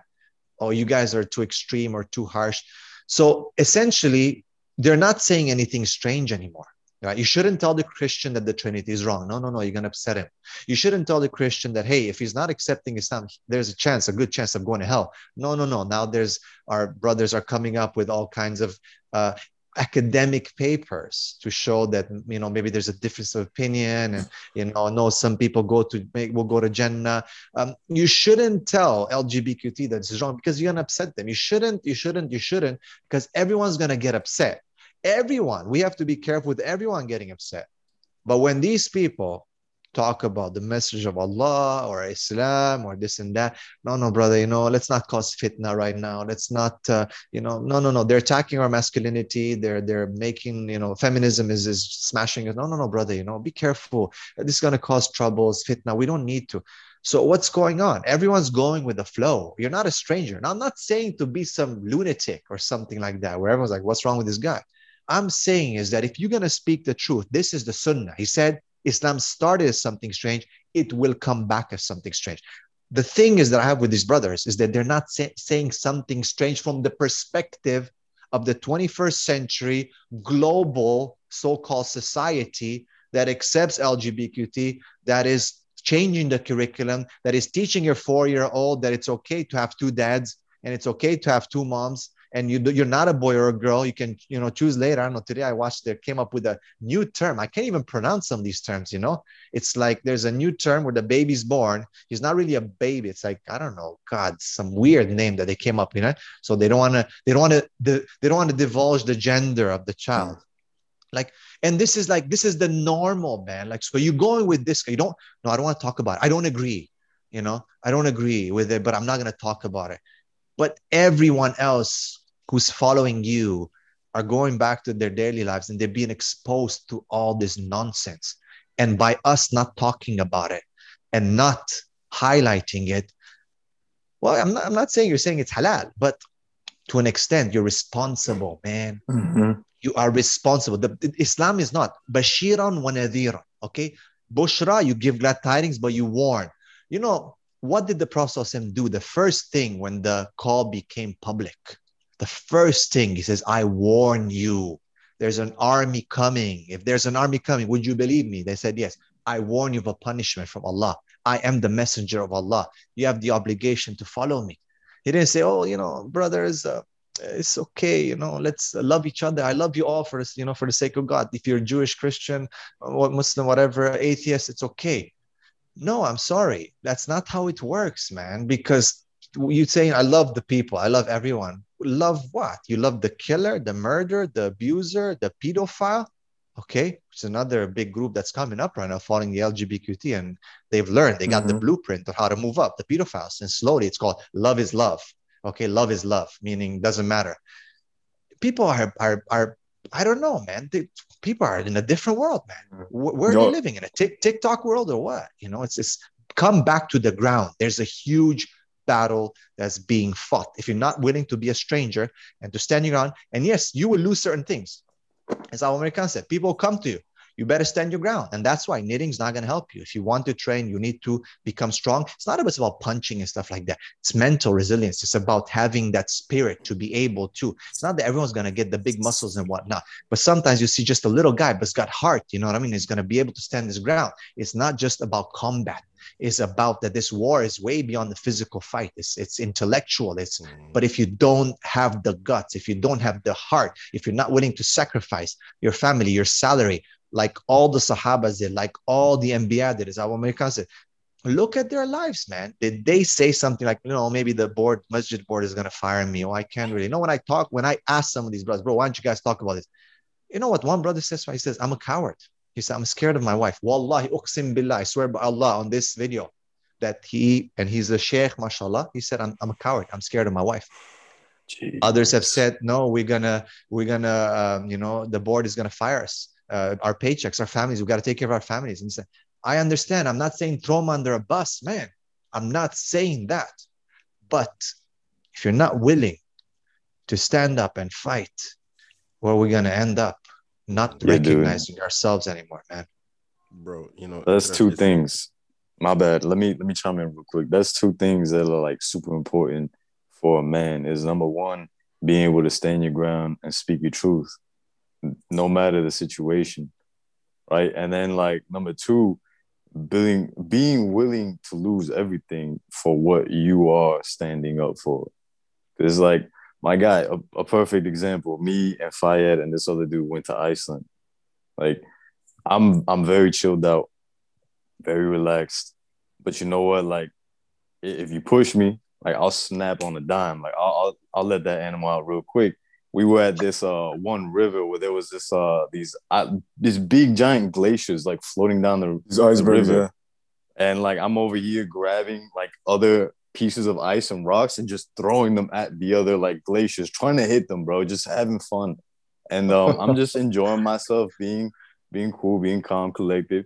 oh you guys are too extreme or too harsh so essentially they're not saying anything strange anymore Right? You shouldn't tell the Christian that the Trinity is wrong. No, no, no. You're going to upset him. You shouldn't tell the Christian that, hey, if he's not accepting Islam, there's a chance, a good chance of going to hell. No, no, no. Now there's our brothers are coming up with all kinds of uh, academic papers to show that you know maybe there's a difference of opinion and you know no some people go to make will go to Jannah. Um, you shouldn't tell LGBTQ that is wrong because you're gonna upset them. You shouldn't. You shouldn't. You shouldn't because everyone's gonna get upset everyone, we have to be careful with everyone getting upset. But when these people talk about the message of Allah or Islam or this and that, no, no, brother, you know, let's not cause fitna right now. Let's not, uh, you know, no, no, no. They're attacking our masculinity. They're they're making, you know, feminism is is smashing us. No, no, no, brother, you know, be careful. This is gonna cause troubles, fitna. We don't need to. So what's going on? Everyone's going with the flow. You're not a stranger. Now, I'm not saying to be some lunatic or something like that, where everyone's like, what's wrong with this guy? I'm saying is that if you're going to speak the truth, this is the sunnah. He said Islam started as something strange, it will come back as something strange. The thing is that I have with these brothers is that they're not say, saying something strange from the perspective of the 21st century global so called society that accepts LGBTQT, that is changing the curriculum, that is teaching your four year old that it's okay to have two dads and it's okay to have two moms and you you're not a boy or a girl you can you know choose later i don't know today i watched they came up with a new term. I can't even pronounce some of these terms you know? It's like there's a new term where the baby's born. He's not really a baby. It's like i don't know god some weird name that they came up you know? So they don't want to they don't want to they don't want to divulge the gender of the child. Like and this is like this is the normal man. Like so you're going with this you don't no i don't want to talk about it. I don't agree you know? I don't agree with it but i'm not going to talk about it but everyone else who's following you are going back to their daily lives and they're being exposed to all this nonsense. And by us not talking about it and not highlighting it, well, I'm not, I'm not saying you're saying it's halal, but to an extent, you're responsible, man. Mm-hmm. You are responsible. The, Islam is not bashiran wa nadhiran. Okay, bushra, you give glad tidings, but you warn. You know, what did the Prophet do? The first thing when the call became public, the first thing he says, I warn you, there's an army coming. If there's an army coming, would you believe me? They said, Yes. I warn you of a punishment from Allah. I am the messenger of Allah. You have the obligation to follow me. He didn't say, Oh, you know, brothers, uh, it's okay you know let's love each other i love you all for you know for the sake of god if you're jewish christian muslim whatever atheist it's okay no i'm sorry. That's not how it works man because you saying i love the people. I love everyone. Love what? You love the killer the murderer the abuser the pedophile? Okay it's another big group that's coming up right now following the lgbtq and they've learned they got mm-hmm. the blueprint of how to move up the pedophiles and slowly it's called love is love. Okay love is love meaning doesn't matter. People are are, are I don't know, man. They, people are in a different world, man. Mm. Where, where are they living in a TikTok world or what? You know, it's it's come back to the ground. There's a huge battle that's being fought. If you're not willing to be a stranger and to stand your ground, and yes, you will lose certain things. As Abu American said, people come to you you better stand your ground. And that's why knitting is not going to help you. If you want to train, you need to become strong. It's not about punching and stuff like that. It's mental resilience. It's about having that spirit to be able to. It's not that everyone's going to get the big muscles and whatnot, but sometimes you see just a little guy, but it's got heart. You know what I mean? He's going to be able to stand his ground. It's not just about combat. It's about that this war is way beyond the physical fight. It's it's intellectual. It's mm. but if you don't have the guts, if you don't have the heart, if you're not willing to sacrifice your family, your salary, like all the Sahabas did, like all the Anbiya did, as Abu American said. Look at their lives, man. Did they say something like, you know, maybe the board, masjid board is going to fire me? Oh, I can't really. You know, when I talk, when I ask some of these brothers, bro, why don't you guys talk about this? You know what? One brother says, why? he says, I'm a coward. He said, I'm scared of my wife. Wallahi, uqsim billah, I swear by Allah on this video that he, and he's a sheikh, mashallah, he said, I'm, I'm a coward. I'm scared of my wife. Jeez. Others have said, no, we're gonna, we're gonna, um, you know, the board is gonna fire us uh, our paychecks, our families. We've got to take care of our families. And say, I understand. I'm not saying throw them under a bus, man. I'm not saying that. But if you're not willing to stand up and fight, where are we going to end up? Not yeah, recognizing dude. ourselves anymore, man. Bro, you know that's two things. My bad. Let me let me chime in real quick. That's two things that are like super important for a man. Is number one, being able to stand your ground and speak your truth no matter the situation right? And then like number two being being willing to lose everything for what you are standing up for. It's like my guy a, a perfect example me and Fayed and this other dude went to Iceland. Like I'm I'm very chilled out very relaxed. But you know what? Like if you push me like I'll snap on a dime. Like I'll, I'll, I'll let that animal out real quick we were at this uh one river where there was this uh these uh, these big giant glaciers like floating down the, these icebergs, river. Yeah. And like I'm over here grabbing like other pieces of ice and rocks and just throwing them at the other like glaciers, trying to hit them, bro, just having fun. And um, I'm just enjoying myself being being cool, being calm, collected.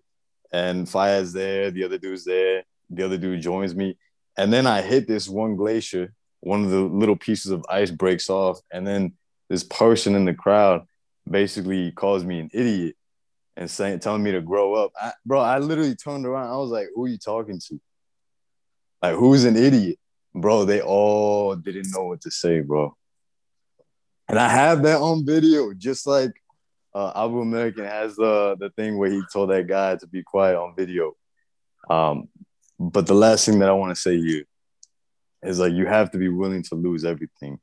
And Fayed's there, the other dude's there, the other dude joins me. And then I hit this one glacier, one of the little pieces of ice breaks off, and then this person in the crowd basically calls me an idiot and saying telling me to grow up. I, bro, I literally turned around. I was like, "Who are you talking to? Like, who's an idiot?" Bro, they all didn't know what to say, bro. And I have that on video, just like uh, Abu American has the the thing where he told that guy to be quiet on video. Um, but the last thing that I want to say here is like you have to be willing to lose everything,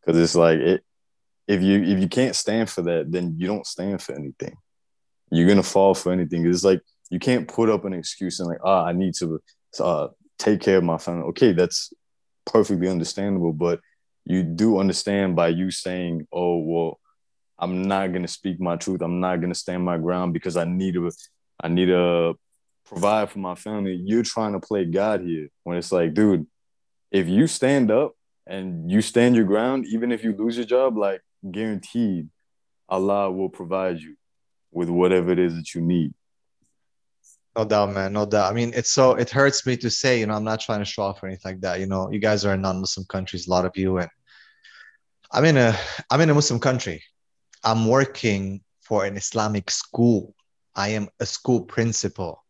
because it's like it if you if you can't stand for that, then you don't stand for anything. You're gonna fall for anything. It's like you can't put up an excuse and like, ah, oh, I need to uh, take care of my family. Okay, that's perfectly understandable, but you do understand by you saying, oh, well, I'm not gonna speak my truth. I'm not gonna stand my ground because I need to, I need to provide for my family. You're trying to play God here when it's like, dude, if you stand up and you stand your ground, even if you lose your job, like guaranteed Allah will provide you with whatever it is that you need. No doubt, man. No doubt. I mean, it's so it hurts me to say, you know, I'm not trying to show off or anything like that. You know, you guys are in non-Muslim countries, a lot of you, and I'm in a I'm in a Muslim country. I'm working for an Islamic school. I am a school principal.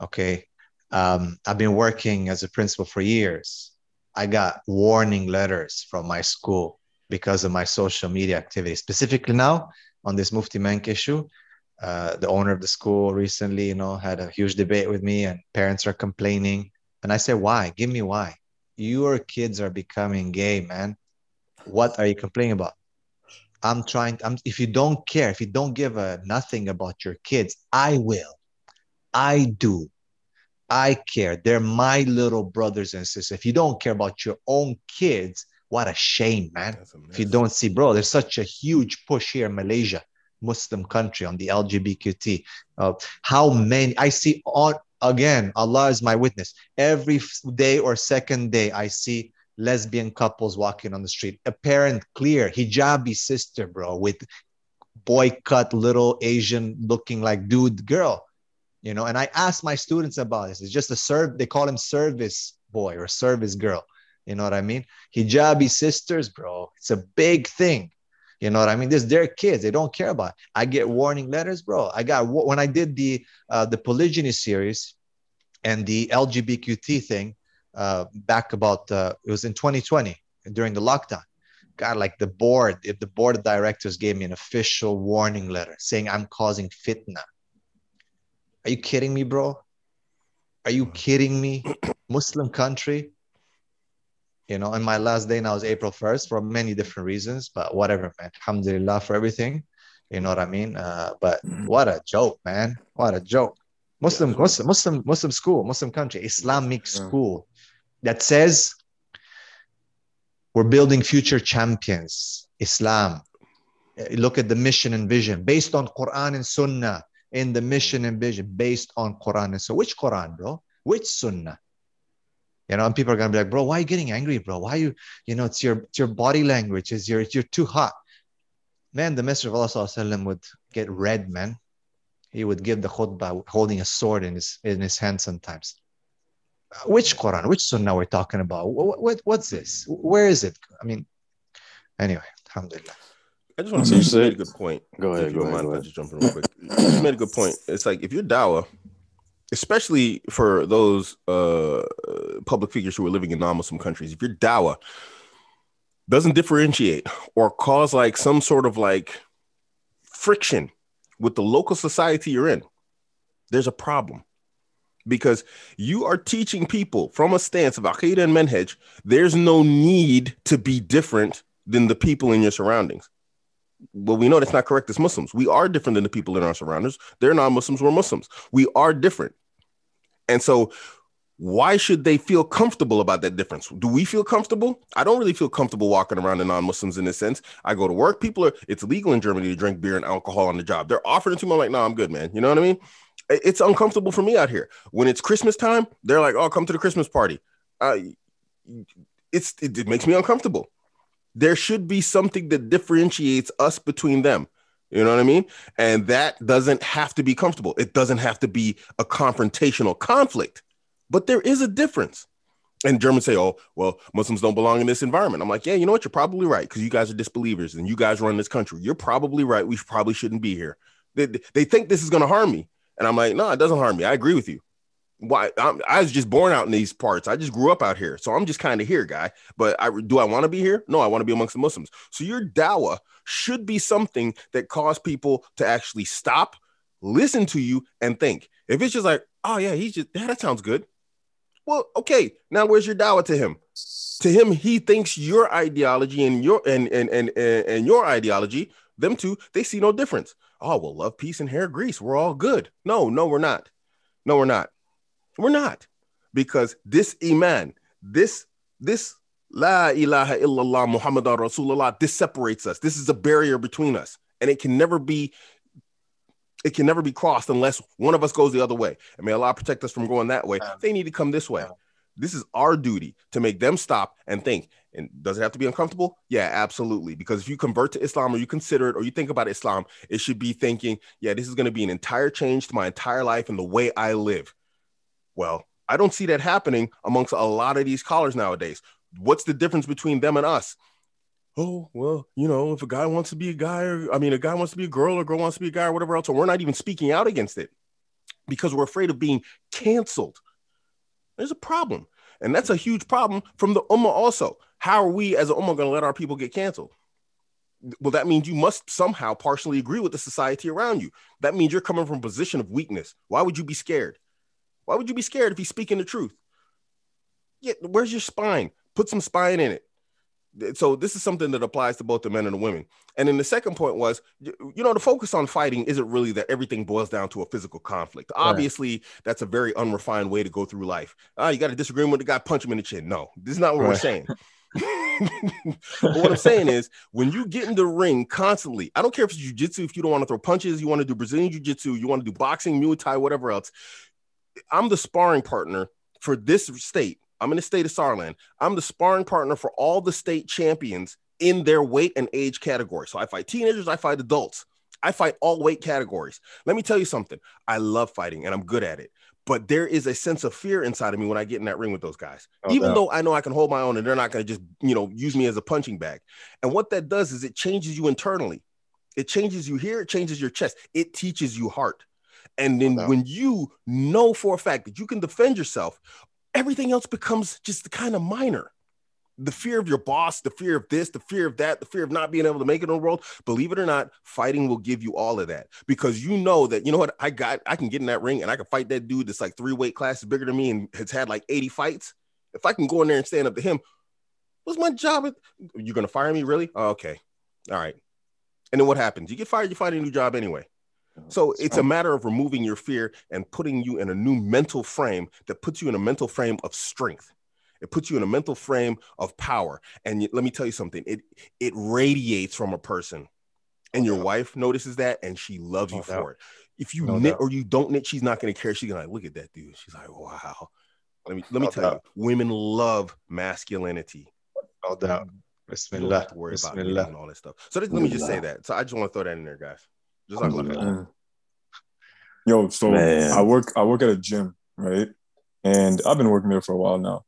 Okay. Um, I've been working as a principal for years. I got warning letters from my school because of my social media activity. Specifically now on this Mufti Menk issue, uh, the owner of the school recently, you know, had a huge debate with me, and parents are complaining. And I say, "Why? Give me why. Your kids are becoming gay, man. What are you complaining about? I'm trying. I'm, if you don't care, if you don't give a nothing about your kids, I will. I do. I care. They're my little brothers and sisters. If you don't care about your own kids, what a shame, man. If you don't see, bro, there's such a huge push here in Malaysia, Muslim country on the LGBTQ. Uh, how many I see on again, Allah is my witness. Every day or second day, I see lesbian couples walking on the street. Apparent, clear, hijabi sister, bro, with boy cut little Asian looking like dude girl. You know, and I ask my students about this. It's just a serve, they call him service boy or service girl. You know what I mean? Hijabi sisters, bro. It's a big thing. You know what I mean? This their kids. They don't care about. It. I get warning letters, bro. I got when I did the uh, the polygyny series and the LGBTQ thing uh, back about uh, it was in 2020 during the lockdown. God, like the board, if the board of directors gave me an official warning letter saying I'm causing fitna. Are you kidding me, bro? Are you kidding me? Muslim country. You know, and my last day now is April 1st for many different reasons, but whatever, man. Alhamdulillah for everything. You know what I mean? Uh, but what a joke, man. What a joke. Muslim, Muslim, Muslim, Muslim school, Muslim country, Islamic school that says we're building future champions, Islam. Look at the mission and vision based on Quran and Sunnah. In the mission and vision based on Quran and so which Quran, bro? Which Sunnah? You know, and people are gonna be like, bro, why are you getting angry, bro? Why you, you know, it's your it's your body language, is your you're too hot. Man, the Messenger of Allah would get red, man. He would give the khutbah holding a sword in his in his hand sometimes uh, which Quran, which Sunnah we're talking about? What, what, what's this? Where is it? I mean, anyway, Alhamdulillah. I just want to say you made a good point. Go ahead. If you go mind, ahead. just jump in real quick. you made a good point. It's like if you're Dawa, especially for those uh, public figures who are living in non-Muslim countries, if your Dawa doesn't differentiate or cause like some sort of like friction with the local society you're in, there's a problem because you are teaching people from a stance of Aqidah and Manhaj, there's no need to be different than the people in your surroundings. Well, we know that's not correct as Muslims. We are different than the people in our surroundings. They're non Muslims, we're Muslims. We are different. And so, why should they feel comfortable about that difference? Do we feel comfortable? I don't really feel comfortable walking around the non-Muslims in this sense. I go to work. People are. It's legal in Germany to drink beer and alcohol on the job. They're offering it to me. I'm like, no, I'm good, man. You know what I mean? it's uncomfortable for me out here. When it's Christmas time, they're like, "Oh, come to the Christmas party." Uh, it's it, it makes me uncomfortable. There should be something that differentiates us between them. You know what I mean? And that doesn't have to be comfortable. It doesn't have to be a confrontational conflict, but there is a difference. And Germans say, oh, well, Muslims don't belong in this environment. I'm like, yeah, you know what? You're probably right because you guys are disbelievers and you guys run this country. You're probably right. We probably shouldn't be here. They, they think this is going to harm me. And I'm like, no, it doesn't harm me. I agree with you. Why? I'm, i was just born out in these parts. I just grew up out here, so I'm just kind of here, guy. But I do I want to be here? No, I want to be amongst the Muslims. So your dawah should be something that cause people to actually stop, listen to you, and think. If it's just like, oh yeah, he's just yeah, that sounds good. Well, okay, now where's your dawah to him? To him, he thinks your ideology and your and and and and, and your ideology, them two, they see no difference oh, well, love, peace, and hair grease. We're all good. No, no, we're not. No, we're not. We're not. Because this Iman, this, this La ilaha illallah Muhammad Rasulullah, this separates us. This is a barrier between us. And it can never be, it can never be crossed unless one of us goes the other way. And may Allah protect us from going that way. They need to come this way. This is our duty to make them stop and think. And does it have to be uncomfortable? Yeah, absolutely. Because if you convert to Islam or you consider it or you think about Islam, it should be thinking, yeah, this is going to be an entire change to my entire life and the way I live. Well, I don't see that happening amongst a lot of these callers nowadays. What's the difference between them and us? Oh, well, you know, if a guy wants to be a guy, or I mean, a guy wants to be a girl, or a girl wants to be a guy, or whatever else, we're not even speaking out against it because we're afraid of being canceled. There's a problem. And that's a huge problem from the Ummah also. How are we as an Ummah going to let our people get canceled? Well, that means you must somehow partially agree with the society around you. That means you're coming from a position of weakness. Why would you be scared? Why would you be scared if he's speaking the truth? Yeah, where's your spine? Put some spine in it so this is something that applies to both the men and the women. And then the second point was, you know, the focus on fighting isn't really that everything boils down to a physical conflict. Right. Obviously, that's a very unrefined way to go through life. Ah, you got to disagree with the guy, punch him in the chin. No, this is not what right. we're saying. what I'm saying is, when you get in the ring constantly, I don't care if it's jujitsu, if you don't want to throw punches, you want to do Brazilian jiu-jitsu, you want to do boxing, Muay Thai, whatever else. I'm the sparring partner for this state I'm in the state of Saarland. I'm the sparring partner for all the state champions in their weight and age category. So I fight teenagers, I fight adults. I fight all weight categories. Let me tell you something. I love fighting and I'm good at it. but there is a sense of fear inside of me when I get in that ring with those guys. Oh, Even no. though I know I can hold my own and they're not going to just, you know, use me as a punching bag. And what that does is it changes you internally. It changes you here, it changes your chest. It teaches you heart. And then when you know for a fact that you can defend yourself, everything else becomes just the kind of minor the fear of your boss, the fear of this, the fear of that, the fear of not being able to make it in the world, believe it or not, fighting will give you all of that because you know that, you know what, I got, I can get in that ring and I can fight that dude that's like three weight classes bigger than me and has had like 80 fights. If I can go in there and stand up to him, what's my job? You're going to fire me, really? Oh, okay. All right. And then what happens? You get fired, you find a new job anyway. So it's a matter of removing your fear and putting you in a new mental frame that puts you in a mental frame of strength. It puts you in a mental frame of power. And let me tell you something. It it radiates from a person. And your wife notices that and she loves you for it. If you knit or you don't knit, she's not gonna care. She's gonna like, look at that dude. She's like, wow. Let me let me tell you, women love masculinity. No doubt. Bismillah. Don't have to worry Bismillah. about and all that stuff. So let me just say that. So I just want to throw that in there, guys. Just like Yo, so Man. I work I work at a gym, right? And I've been working there for a while now.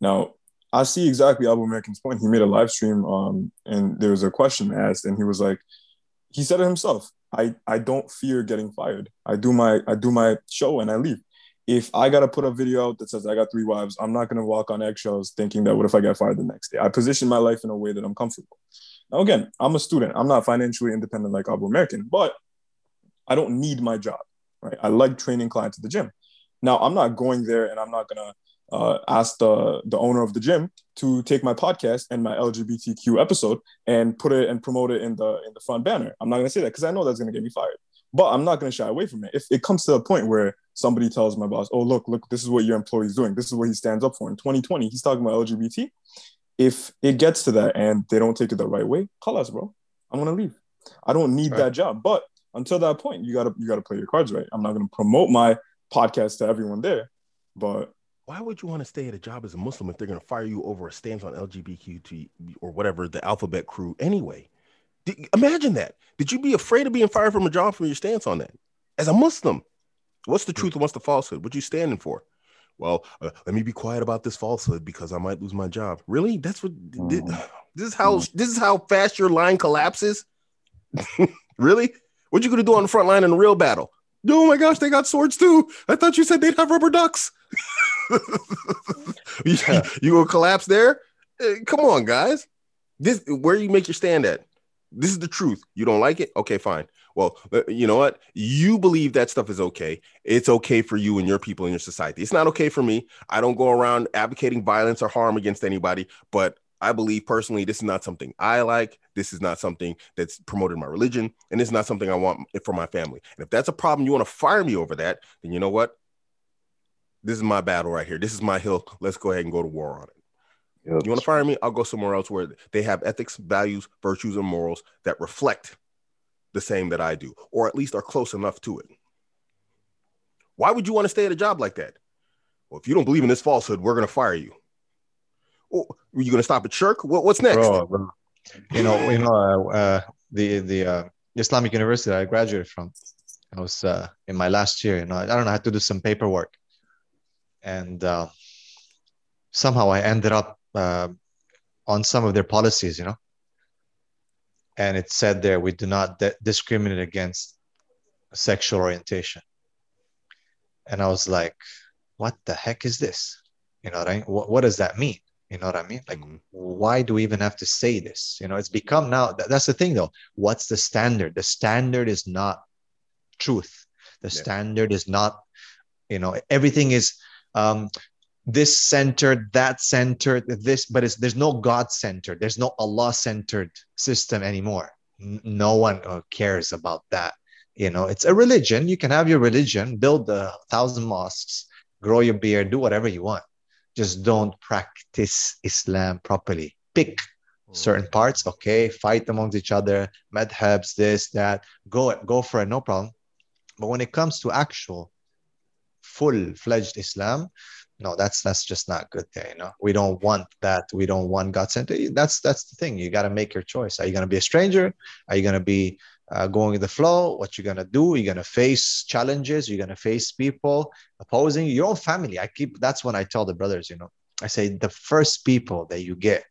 Now, I see exactly Abu American's point. He made a live stream, um, and there was a question asked, and he was like, he said it himself. I, I don't fear getting fired. I do my I do my show and I leave. If I gotta put a video out that says I got three wives, I'm not gonna walk on eggshells thinking that what if I get fired the next day? I position my life in a way that I'm comfortable. Now again, I'm a student. I'm not financially independent like Abu American, but I don't need my job. Right. I like training clients at the gym. Now I'm not going there and I'm not gonna uh, asked the the owner of the gym to take my podcast and my LGBTQ episode and put it and promote it in the in the front banner. I'm not gonna say that because I know that's gonna get me fired. But I'm not gonna shy away from it. If it comes to a point where somebody tells my boss, "Oh, look, look, this is what your employee is doing. This is what he stands up for." In 2020, he's talking about LGBT. If it gets to that and they don't take it the right way, call us, bro. I'm gonna leave. I don't need right. that job. But until that point, you gotta you gotta play your cards right. I'm not gonna promote my podcast to everyone there, but why would you want to stay at a job as a Muslim if they're going to fire you over a stance on LGBTQ or whatever the alphabet crew anyway? Did, imagine that. Did you be afraid of being fired from a job for your stance on that as a Muslim? What's the hmm. truth and what's the falsehood? What you standing for? Well, uh, let me be quiet about this falsehood because I might lose my job. Really? That's what this, this is how this is how fast your line collapses. really? What you gonna do on the front line in a real battle? Oh my gosh, they got swords too. I thought you said they'd have rubber ducks. you, you will collapse there? Eh, come on, guys. This where you make your stand at. This is the truth. You don't like it? Okay, fine. Well, uh, you know what? You believe that stuff is okay. It's okay for you and your people in your society. It's not okay for me. I don't go around advocating violence or harm against anybody, but I believe personally this is not something I like. This is not something that's promoted my religion, and it's not something I want for my family. And if that's a problem, you want to fire me over that, then you know what? this is my battle right here. This is my hill. Let's go ahead and go to war on it. Yep. You want to fire me? I'll go somewhere else where they have ethics, values, virtues, and morals that reflect the same that I do, or at least are close enough to it. Why would you want to stay at a job like that? Well, if you don't believe in this falsehood, we're going to fire you. Are you going to stop at shirk? What, what's next? Bro, bro. You know, you know, uh, uh, the the uh, Islamic university I graduated from. I was uh, in my last year. You know, I don't know. I had to do some paperwork and uh, somehow I ended up uh, on some of their policies, you know. And it said there we do not de- discriminate against sexual orientation. And I was like, what the heck is this? You know what I mean? What, what does that mean? You know what I mean? Like, mm-hmm. why do we even have to say this? You know, it's become now. that's the thing, though. What's the standard? The standard is not truth. The yeah. standard is not, you know, everything is um, this centered, that centered, this, but it's, there's no God centered, there's no Allah centered system anymore. no one uh, cares about that. You know, it's a religion. You can have your religion, build a thousand mosques, grow your beard, do whatever you want. Just don't practice Islam properly. Pick certain parts, okay, fight amongst each other, madhabs, this, that, go go for it, no problem. But when it comes to actual full-fledged Islam, no, that's that's just not good there. You know, we don't want that. We don't want God sent. That's that's the thing. You got to make your choice. Are you going to be a stranger? Are you going to be uh, going with the flow. What you're gonna do? You're gonna face challenges. You're gonna face people opposing your own family. I keep that's when I tell the brothers, you know, I say the first people that you get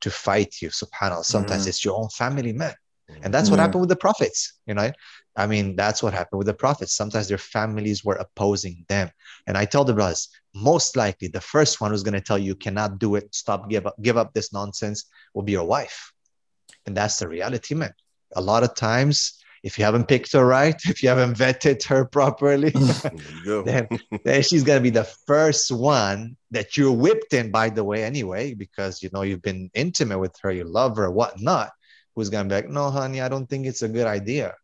to fight you, subhanallah, sometimes mm. it's your own family man. And that's what happened with the prophets, you know. I mean, that's what happened with the prophets. Sometimes their families were opposing them. And I tell the brothers, most likely the first one who's going to tell you, you cannot do it, stop, give up, give up this nonsense will be your wife. And that's the reality, man. A lot of times, if you haven't picked her right, if you haven't vetted her properly, then, then she's gonna be the first one that you're whipped in, by the way, anyway, because you know you've been intimate with her, you love her, whatnot. Who's gonna be like, no, honey, I don't think it's a good idea.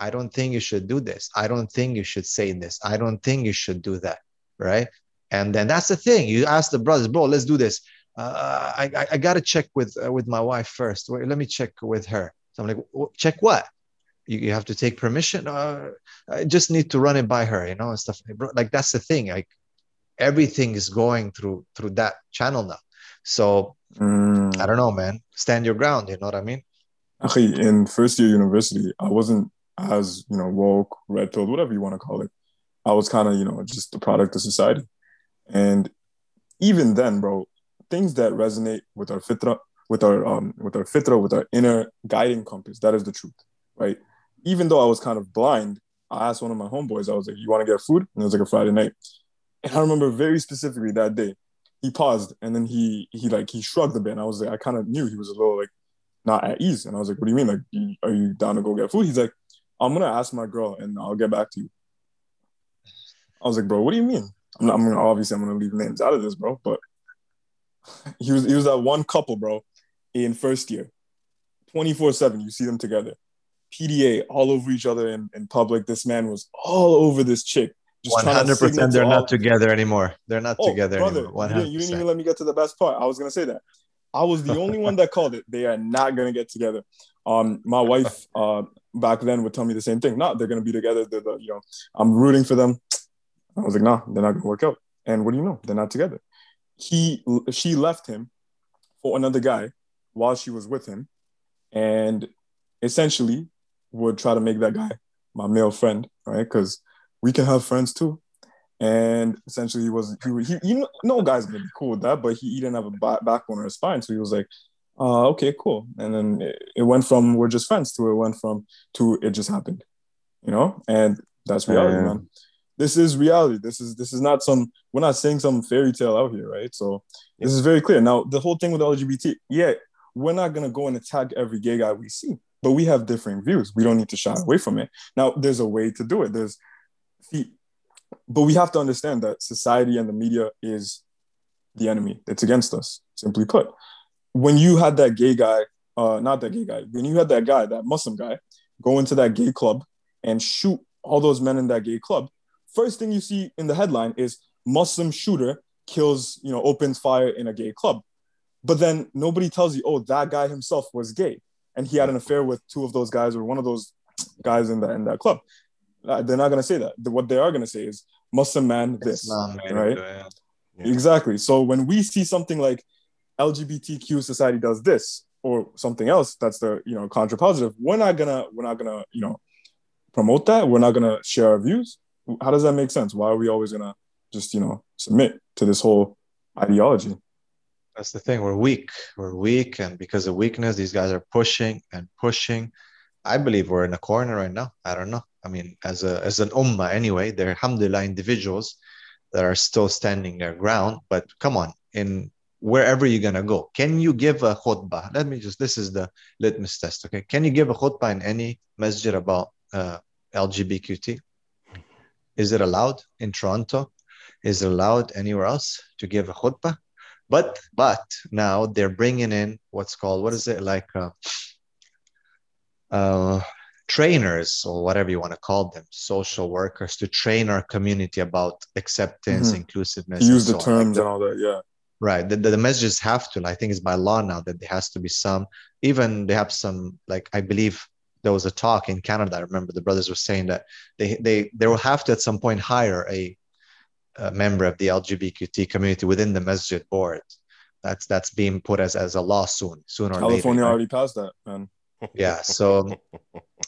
I don't think you should do this. I don't think you should say this. I don't think you should do that. Right. And then that's the thing. You ask the brothers, bro, let's do this uh, I, I, I got to check with uh, with my wife first. Wait, let me check with her. So I'm like, check what? You, you have to take permission. Uh, I just need to run it by her, you know, and stuff. Like that's the thing. Like everything is going through through that channel now. So mm. I don't know, man. Stand your ground. You know what I mean? Actually, in first year university, I wasn't as you know woke, red pill, whatever you want to call it. I was kind of you know just a product of society, and even then, bro, things that resonate with our fitra, with our um, with our fitra, with our inner guiding compass. That is the truth, right? Even though I was kind of blind, I asked one of my homeboys. I was like, "You want to get food?" And it was like a Friday night, and I remember very specifically that day. He paused and then he he like he shrugged a bit. And I was like, I kind of knew he was a little like not at ease. And I was like, What do you mean? Like, are you down to go get food? He's like, I'm gonna ask my girl and I'll get back to you. I was like, Bro, what do you mean? I'm, not, I'm gonna obviously I'm gonna leave names out of this, bro. But he was he was that one couple, bro, in first year. 24-7, you see them together. PDA all over each other in, in public. This man was all over this chick. One hundred percent, they're not together anymore. They're not oh, together brother, anymore. You didn't, you didn't even let me get to the best part. I was gonna say that. I was the only one that called it. They are not gonna get together. Um, my wife uh, back then would tell me the same thing. Not they're gonna be together. They're the, you know, I'm rooting for them. I was like, nah, they're not gonna work out. And what do you know? They're not together he she left him for another guy while she was with him, and essentially would try to make that guy my male friend, right? Because we can have friends too. And essentially, he was he, he you know no guys gonna be cool with that, but he, he didn't have a back, backbone or a spine, so he was like, uh, okay, cool. And then it, it went from we're just friends to it went from to it just happened, you know. And that's reality, man this is reality. This is this is not some we're not saying some fairy tale out here, right? So this is very clear. Now the whole thing with LGBT, yeah, we're not gonna go and attack every gay guy we see, but we have different views. We don't need to shy away from it. Now there's a way to do it. There's see, but we have to understand that society and the media is the enemy. It's against us, simply put. When you had that gay guy, uh, not that gay guy, when you had that guy, that Muslim guy, go into that gay club and shoot all those men in that gay club, first thing you see in the headline is Muslim shooter kills, you know, opens fire in a gay club. But then nobody tells you, oh, that guy himself was gay and he had an affair with two of those guys or one of those guys in that in that club. Uh, they're not gonna say that. What they are gonna say is Muslim man this, right? Yeah. Exactly. So when we see something like LGBTQ society does this or something else that's the you know contrapositive, we're not gonna we're not gonna you know promote that. We're not gonna share our views how does that make sense? Why are we always gonna just you know submit to this whole ideology? That's the thing. We're weak. We're weak, and because of weakness, these guys are pushing and pushing. I believe we're in a corner right now. I don't know. I mean, as a as an ummah anyway, there are alhamdulillah individuals that are still standing their ground. But come on, in wherever you're gonna go, can you give a khutbah? Let me just. This is the litmus test. Okay, can you give a khutbah in any masjid about uh? Is it allowed in Toronto? Is it allowed anywhere else to give a khutbah? But but now they're bringing in what's called what is it like uh, uh, trainers or whatever you want to call them, social workers to train our community about acceptance, mm-hmm. inclusiveness. Use the so terms like and all that, yeah. Right. The, the, the messages have to. I think it's by law now that there has to be some. Even they have some like I believe there was a talk in Canada. I remember the brothers were saying that they they they will have to at some point hire a, a member of the LGBTQ community within the masjid board. That's that's being put as, as a law soon, sooner or California later, already passed that, man. Yeah. So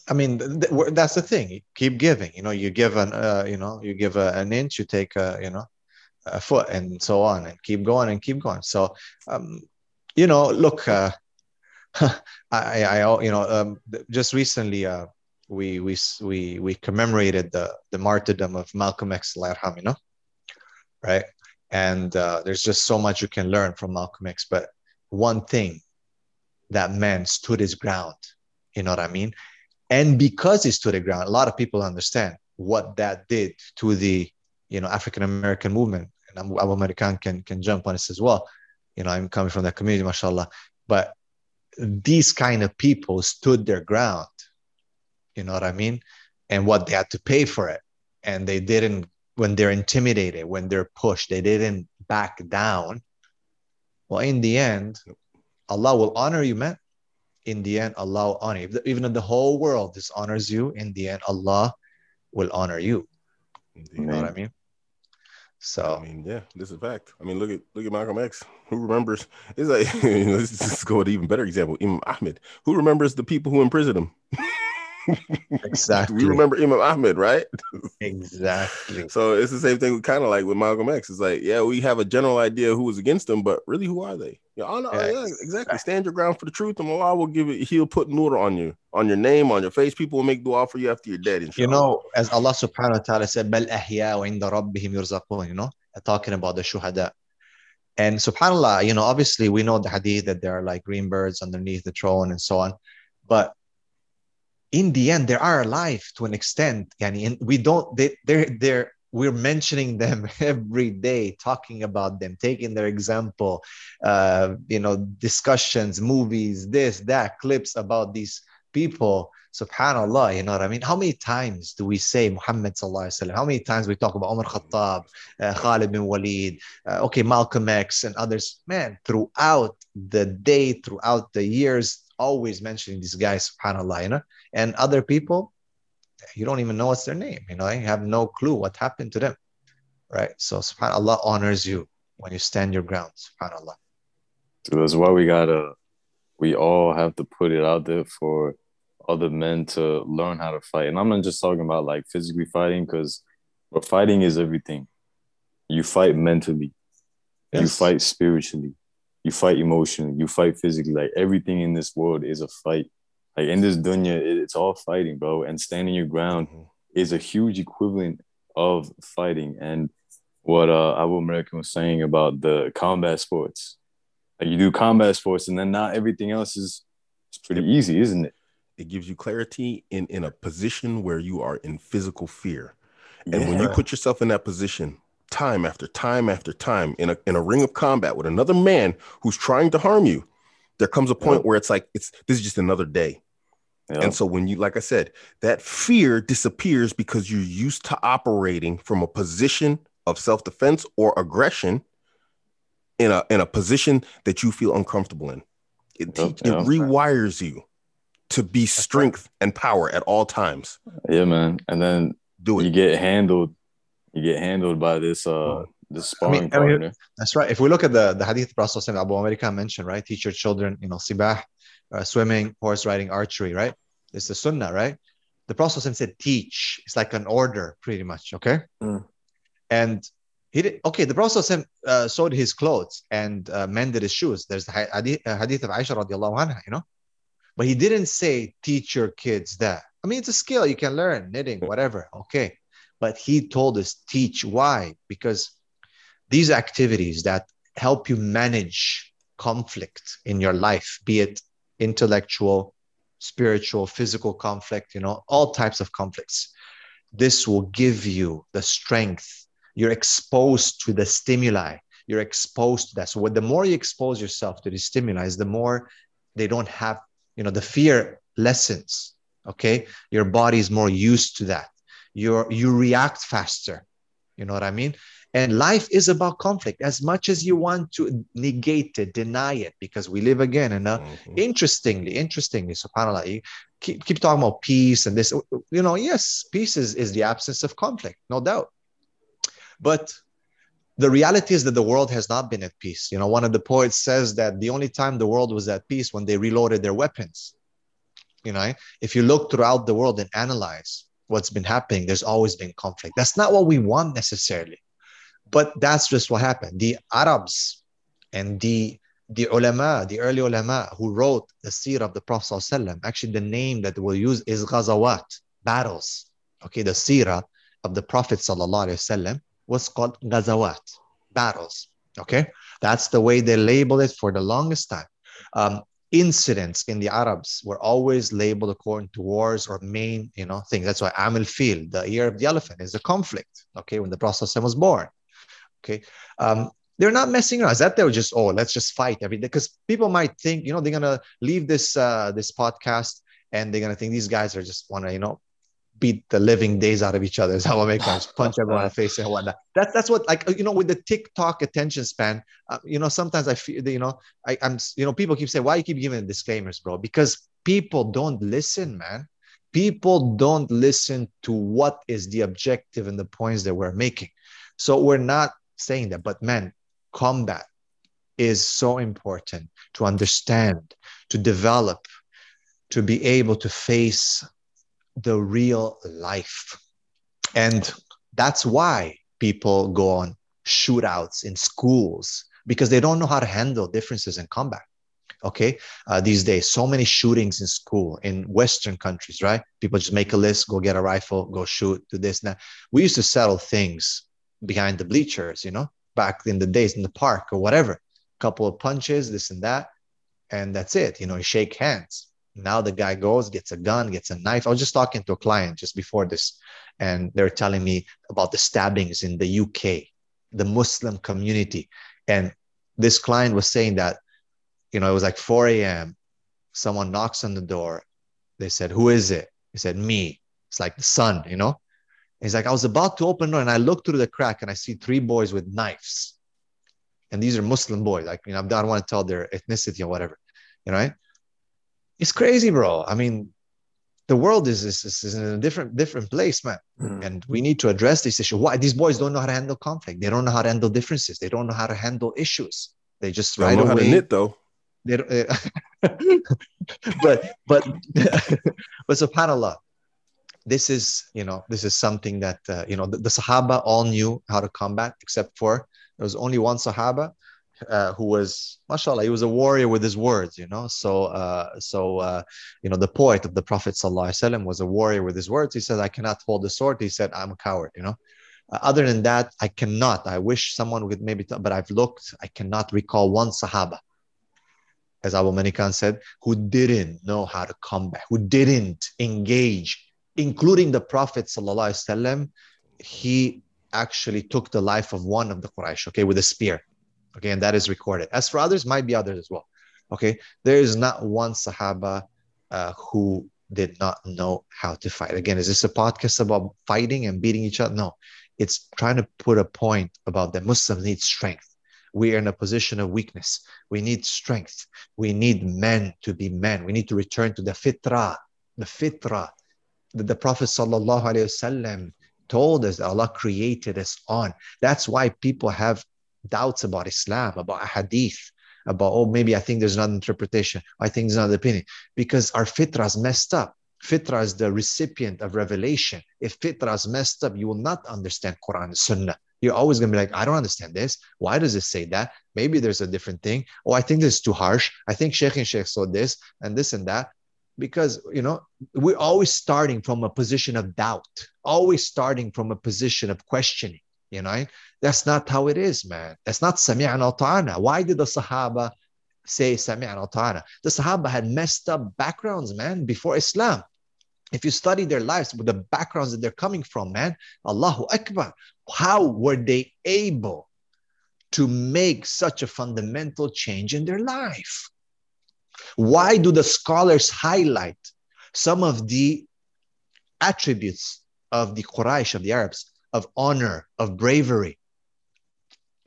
I mean, th- th- that's the thing. keep giving. You know, you give an, uh, you know, you give a, an inch, you take a, you know, a foot, and so on, and keep going and keep going. So, um, you know, look, uh, I, I, you know, um, just recently, uh, we we we we commemorated the the martyrdom of Malcolm X, you know, right? And uh, there's just so much you can learn from Malcolm X. But one thing, that man stood his ground. You know what I mean? And because he stood his ground, a lot of people understand what that did to the you know African American movement. And Abu American can can jump on this as well. You know, I'm coming from that community, mashallah. But these kind of people stood their ground. You know what I mean? And what they had to pay for it. And they didn't, when they're intimidated, when they're pushed, they didn't back down. Well, in the end, Allah will honor you, man. In the end, Allah will honor you. Even if the whole world dishonors you, in the end, Allah will honor you. You know what I mean? So I mean, yeah, this is a fact. I mean, look at look at Malcolm X. Who remembers? It's like let's just go with an even better example. Imam Ahmed. Who remembers the people who imprisoned him? exactly. we remember Imam Ahmed, right? exactly. So it's the same thing, kind of like with Malcolm X. It's like, yeah, we have a general idea who was against them, but really, who are they? Yeah, oh, no, oh, yeah, yeah exactly. Stand your ground for the truth, and Allah will give it. He'll put nur on you, on your name, on your face. People will make dua for you after you're dead. Inshallah. You know, as Allah Subhanahu wa Taala said, "Bal ahya inda rabbihim yurzaqun." You know, talking about the shuhada. And subhanallah, you know, obviously we know the hadith that there are like green birds underneath the throne and so on. But in the end, they are alive to an extent. And we don't, they, they're, they're, we're mentioning them every day, talking about them, taking their example, uh, you know, discussions, movies, this, that, clips about these people. Subhanallah, you know what I mean? How many times do we say Muhammad sallallahu alaihi wasallam? How many times we talk about Umar Khattab, uh, Khalid bin Walid, uh, okay, Malcolm X and others? Man, throughout the day, throughout the years, always mentioning these guys, subhanallah, you know, and other people, you don't even know what's their name, you know, you have no clue what happened to them, right? So, subhanallah honors you when you stand your ground, subhanallah. So that's why we gotta, we all have to put it out there for other men to learn how to fight. And I'm not just talking about like physically fighting, because but fighting is everything. You fight mentally, yes. you fight spiritually, you fight emotionally, you fight physically. Like everything in this world is a fight. Like in this dunya, it's all fighting, bro. And standing your ground mm-hmm. is a huge equivalent of fighting. And what uh Abu American was saying about the combat sports. Like you do combat sports, and then not everything else is it's pretty easy, isn't it? It gives you clarity in in a position where you are in physical fear. And yeah. when you put yourself in that position, time after time after time in a in a ring of combat with another man who's trying to harm you, there comes a point where it's like it's this is just another day. And so when you like I said, that fear disappears because you're used to operating from a position of self-defense or aggression in a in a position that you feel uncomfortable in. It, te- it rewires you to be strength and power at all times. Yeah, man. And then do it. You get handled you get handled by this uh this sparring I mean, partner. I mean, that's right. If we look at the the hadith Prophet Abu American mentioned, right? Teach your children, you know, sibah, uh, swimming, horse riding, archery, right? It's the sunnah, right? The Prophet said teach. It's like an order, pretty much. Okay. Mm. And he did okay. The Prophet uh, sewed his clothes and uh, mended his shoes. There's the hadith, uh, hadith of Aisha radiallahu anha, you know. But he didn't say teach your kids that. I mean, it's a skill you can learn, knitting, whatever. Okay but he told us teach why because these activities that help you manage conflict in your life be it intellectual spiritual physical conflict you know all types of conflicts. This will give you the strength. You're exposed to the stimuli. You're exposed to that. So what, the more you expose yourself to the stimuli the more they don't have you know the fear lessens okay? Your body is more used to that. You're, you react faster. You know what i mean and life is about conflict. As much as you want to negate it deny it because we live again and uh, mm-hmm. interestingly interestingly subhanallah you keep, keep talking about peace and this you know yes peace is, is the absence of conflict no doubt. But the reality is that the world has not been at peace. You know one of the poets says that the only time the world was at peace when they reloaded their weapons. You know, if you look throughout the world and analyze what's been happening, there's always been conflict. That's not what we want necessarily, but that's just what happened. The Arabs and the the ulama, the early ulama who wrote the seerah of the Prophet actually the name that we'll use is ghazawat, battles. Okay, the seerah of the Prophet ﷺ was called ghazawat, battles. Okay, that's the way they labeled it for the longest time. Um, incidents in the Arabs were always labeled according to wars or main, you know, things. That's why Amil Fil, the year of the elephant, is a conflict. Okay, when the Prophet was born. Okay, um, they're not messing around. Is that they're just oh, let's just fight every day? Because people might think, you know, they're gonna leave this uh, this podcast and they're gonna think these guys are just wanna, you know, beat the living days out of each other. Is how I make guys punch everyone in the face and whatnot. That's that's what like you know with the TikTok attention span. Uh, you know sometimes I feel you know I, I'm you know people keep saying why you keep giving disclaimers, bro? Because people don't listen, man. People don't listen to what is the objective and the points that we're making. So we're not saying that, but man, combat is so important to understand, to develop, to be able to face the real life. And that's why people go on shootouts in schools because they don't know how to handle differences in combat. Okay, uh, these days, so many shootings in school in Western countries, right? People just make a list, go get a rifle, go shoot, do this. Now, we used to settle things behind the bleachers, you know, back in the days in the park or whatever. A Couple of punches, this and that, and that's it. You know, you shake hands. Now the guy goes, gets a gun, gets a knife. I was just talking to a client just before this, and they're telling me about the stabbings in the UK, the Muslim community. And this client was saying that, you know, it was like 4 a.m. Someone knocks on the door. They said, Who is it? He said, Me. It's like the sun, you know? He's like, I was about to open the door and I look through the crack and I see three boys with knives. And these are Muslim boys. Like, you know, I don't want to tell their ethnicity or whatever, you know, right? It's crazy, bro. I mean, the world is, is, is in a different different place, man. Mm-hmm. And we need to address this issue. Why these boys don't know how to handle conflict? They don't know how to handle differences. They don't know how to handle issues. They just they right know away. How to knit though. They, uh, but but but subhanallah, this is you know this is something that uh, you know the, the, Sahaba all knew how to combat, except for there was only one Sahaba uh, who was mashallah he was a warrior with his words you know? So uh, so uh, you know the poet of the prophet sallallahu was a warrior with his words. He said i cannot hold the sword. He said i'm a coward you know? Uh, other than that i cannot. I wish someone would maybe t- but i've looked i cannot recall one sahaba as Abu American said who didn't know how to combat who didn't engage including the prophet sallallahu he actually took the life of one of the quraysh okay with a spear Okay, and that is recorded. As for others, might be others as well. Okay, there is not one Sahaba uh, who did not know how to fight. Again, is this a podcast about fighting and beating each other? No, it's trying to put a point about that Muslims need strength. We are in a position of weakness. We need strength. We need men to be men. We need to return to the fitrah, the fitrah that the Prophet wasallam told us that Allah created us on. That's why people have doubts about Islam, about hadith, about, oh, maybe I think there's another interpretation. I think there's another opinion. Because our fitrah is messed up. Fitrah is the recipient of revelation. If fitrah is messed up, you will not understand Quran and Sunnah. You're always going to be like, I don't understand this. Why does it say that? Maybe there's a different thing. Oh, I think this is too harsh. I think Sheikh and Sheikh saw this and this and that. Because, you know, we're always starting from a position of doubt, always starting from a position of questioning. You know, that's not how it is, man. That's not sami'na ta'ana. Why did the Sahaba say sami'na ta'ana? The Sahaba had messed up backgrounds, man, before Islam. If you study their lives with the backgrounds that they're coming from, man, Allahu Akbar, how were they able to make such a fundamental change in their life? Why do the scholars highlight some of the attributes of the Quraysh, of the Arabs, of honor, of bravery.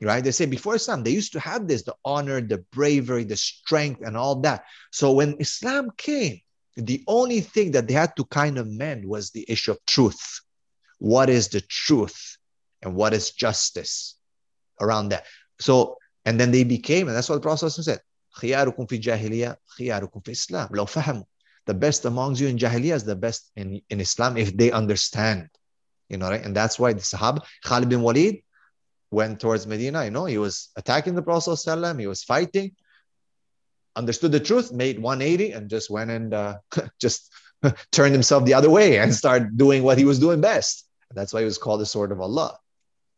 Right? They say before Islam, they used to have this the honor, the bravery, the strength, and all that. So when Islam came, the only thing that they had to kind of mend was the issue of truth. What is the truth and what is justice around that? So, and then they became, and that's what the Prophet said, خياركم في جاهلية خياركم في إسلام لو فهموا the best amongst you in Jahiliyyah is the best in, in Islam if they understand. You know, right? And that's why the Sahaba, Khalid bin Walid, went towards Medina. You know, he was attacking the Prophet, he was fighting, understood the truth, made 180, and just went and uh, just turned himself the other way and started doing what he was doing best. That's why he was called the sword of Allah.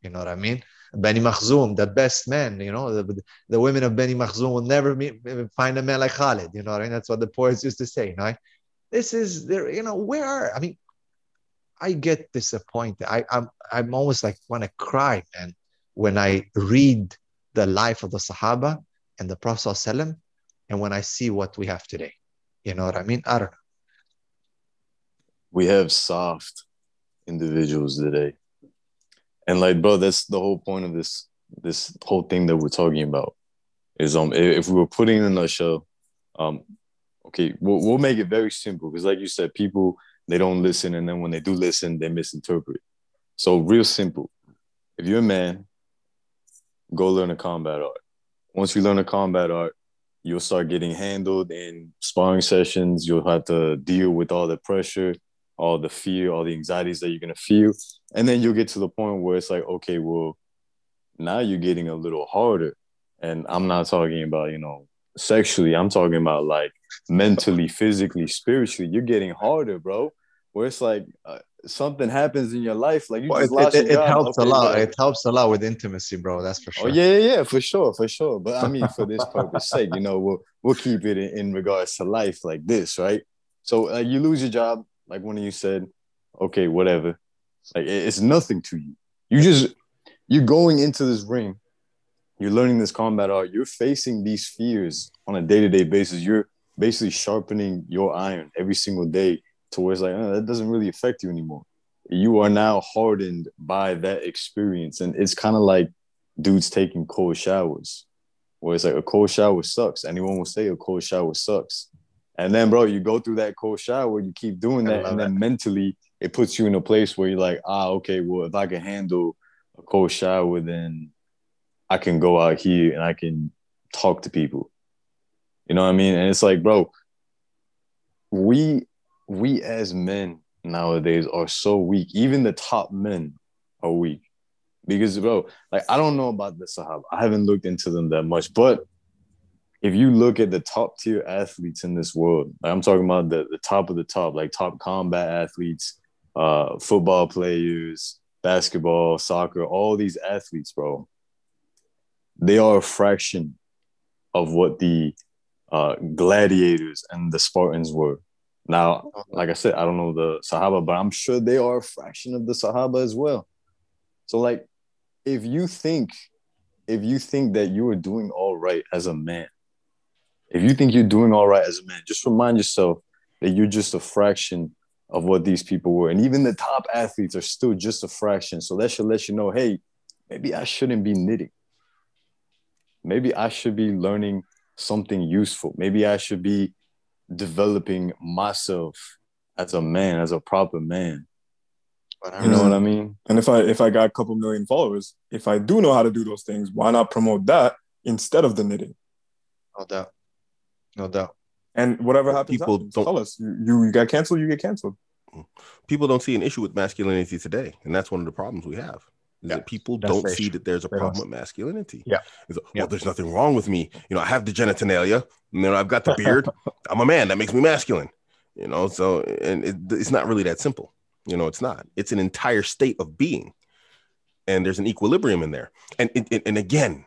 You know what I mean? Bani Makhzum, the best man, you know, the, the women of Bani Makhzum will never meet, find a man like Khalid, you know mean? That's what the poets used to say, know? This is there, you know, where are, I mean, I get disappointed. I, I'm, I'm almost like want to cry, man, when I read the life of the Sahaba and the Prophet ﷺ, and when I see what we have today. You know what I mean? I don't know. We have soft individuals today and like bro that's the whole point of this this whole thing that we're talking about is um if we were putting in a nutshell um okay we'll, we'll make it very simple because like you said people they don't listen and then when they do listen they misinterpret. So real simple. If you're a man go learn a combat art. Once you learn a combat art you'll start getting handled in sparring sessions. You'll have to deal with all the pressure all the fear, all the anxieties that you're gonna feel, and then you'll get to the point where it's like, okay, well, now you're getting a little harder, and I'm not talking about you know sexually. I'm talking about like mentally, physically, spiritually. You're getting harder, bro. Where it's like uh, something happens in your life, like you well, just it, it, it helps okay, a lot. It helps a lot with intimacy, bro. That's for oh, sure. Oh yeah, yeah, for sure, for sure. But I mean, for this purpose sake, you know, we'll we'll keep it in, in regards to life like this, right? So uh, you lose your job, like one of you said, okay, whatever. Like it's nothing to you. You just you're going into this ring, you're learning this combat art, you're facing these fears on a day-to-day basis. You're basically sharpening your iron every single day towards like oh, that doesn't really affect you anymore. You are now hardened by that experience. And it's kind of like dudes taking cold showers. Where it's like a cold shower sucks. Anyone will say a cold shower sucks. And then, bro, you go through that cold shower, you keep doing that, and then that. mentally it puts you in a place where you're like, ah, okay, well, if I can handle a cold shower, then I can go out here and I can talk to people. You know what I mean? And it's like, bro, we we as men nowadays are so weak. Even the top men are weak. Because bro, like I don't know about the Sahaba. I haven't looked into them that much, but if you look at the top tier athletes in this world, like I'm talking about the, the top of the top, like top combat athletes, uh, football players, basketball, soccer, all these athletes, bro, they are a fraction of what the uh, gladiators and the Spartans were. Now, like I said, I don't know the Sahaba, but I'm sure they are a fraction of the Sahaba as well. So, like, if you think, if you think that you are doing all right as a man, if you think you're doing all right as a man, just remind yourself that you're just a fraction of what these people were. And even the top athletes are still just a fraction. So that should let you know, hey, maybe I shouldn't be knitting. Maybe I should be learning something useful. Maybe I should be developing myself as a man, as a proper man. You know what I mean? And if I if I got a couple million followers, if I do know how to do those things, why not promote that instead of the knitting? No doubt no doubt. And whatever happens, people happens. don't tell us. You, you got canceled. You get canceled. Mm-hmm. People don't see an issue with masculinity today, and that's one of the problems we have. Is yeah, that people don't see true. that there's a problem with masculinity. Yeah. Like, well, there's nothing wrong with me. You know, I have the genitalia, and then I've got the beard. I'm a man. That makes me masculine. You know, so and it, it's not really that simple. You know, it's not. It's an entire state of being, and there's an equilibrium in there. And and, and again,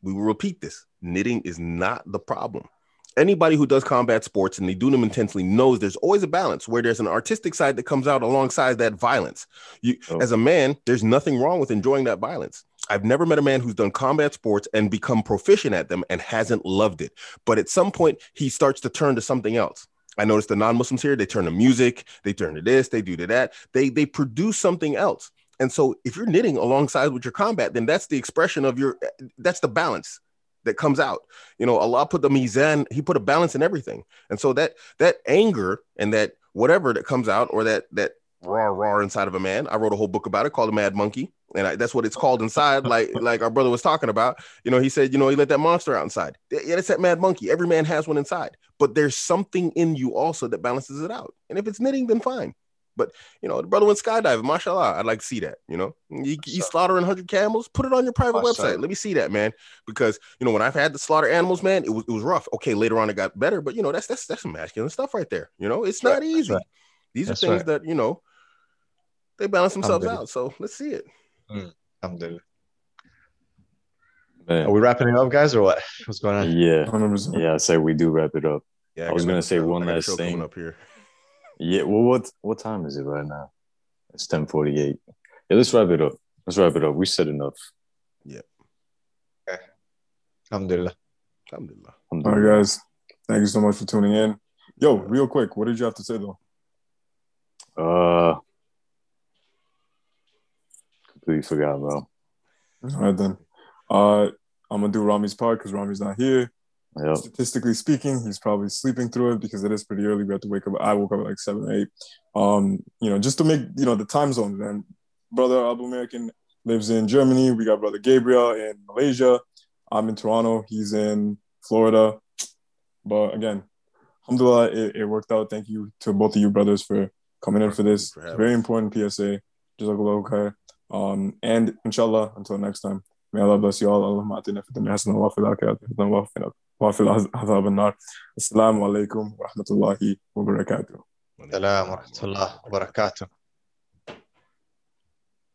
we will repeat this: knitting is not the problem anybody who does combat sports and they do them intensely knows there's always a balance where there's an artistic side that comes out alongside that violence. You, oh. as a man, there's nothing wrong with enjoying that violence. I've never met a man who's done combat sports and become proficient at them and hasn't loved it. But at some point, he starts to turn to something else. I noticed the non-Muslims here, they turn to music, they turn to this, they do to that. They they produce something else. And so if you're knitting alongside with your combat, then that's the expression of your that's the balance that comes out. You know, Allah put the mizan, He put a balance in everything, and so that that anger and that whatever that comes out, or that that raw, raw inside of a man. I wrote a whole book about it called The Mad Monkey, and I, that's what it's called inside. Like like our brother was talking about. You know, he said, you know, he let that monster out inside. Yeah, that's that mad monkey. Every man has one inside, but there's something in you also that balances it out. And if it's knitting, then fine. But you know, the brother went skydiving. Mashallah, I'd like to see that. You know, you, you slaughtering hundred camels. Put it on your private website. Let me see that, man. Because you know, when I've had to slaughter animals, man, it was it was rough. Okay, later on it got better, but you know, that's that's that's some masculine stuff right there. You know, it's not easy. Right. These that's are things right. that you know they balance themselves out. So let's see it. Mm. Man. Are we wrapping it up, guys, or what? What's going on? Yeah, 100%. yeah. I say we do wrap it up. Yeah, I, I was gonna say one last thing up here. Yeah. Well, what what time is it right now? It's ten forty eight. Yeah, let's wrap it up. Let's wrap it up. We said enough. Yeah. Okay. Alhamdulillah. Alhamdulillah. All right, guys. Thank you so much for tuning in. Yo, real quick, what did you have to say though? Uh, completely forgot, bro. All right then. Uh, I'm gonna do Rami's part because Rami's not here. Yep. Statistically speaking, he's probably sleeping through it because it is pretty early. We have to wake up. I woke up at like seven, eight. Um, you know, just to make you know the time zones. Then, brother Abu American lives in Germany. We got brother Gabriel in Malaysia. I'm in Toronto. He's in Florida. But again, alhamdulillah, it, it worked out. Thank you to both of you brothers for coming in for this. For Very important PSA. Jazakallah khair. Um, and inshallah, until next time, may Allah bless you all. Allahumma atina fi dunya hasana wa fil akhirati hasana wa qina wa fil adhab an-nar. Assalamu alaikum wa rahmatullahi wa barakatuh. Assalamu wa rahmatullahi wa barakatuh.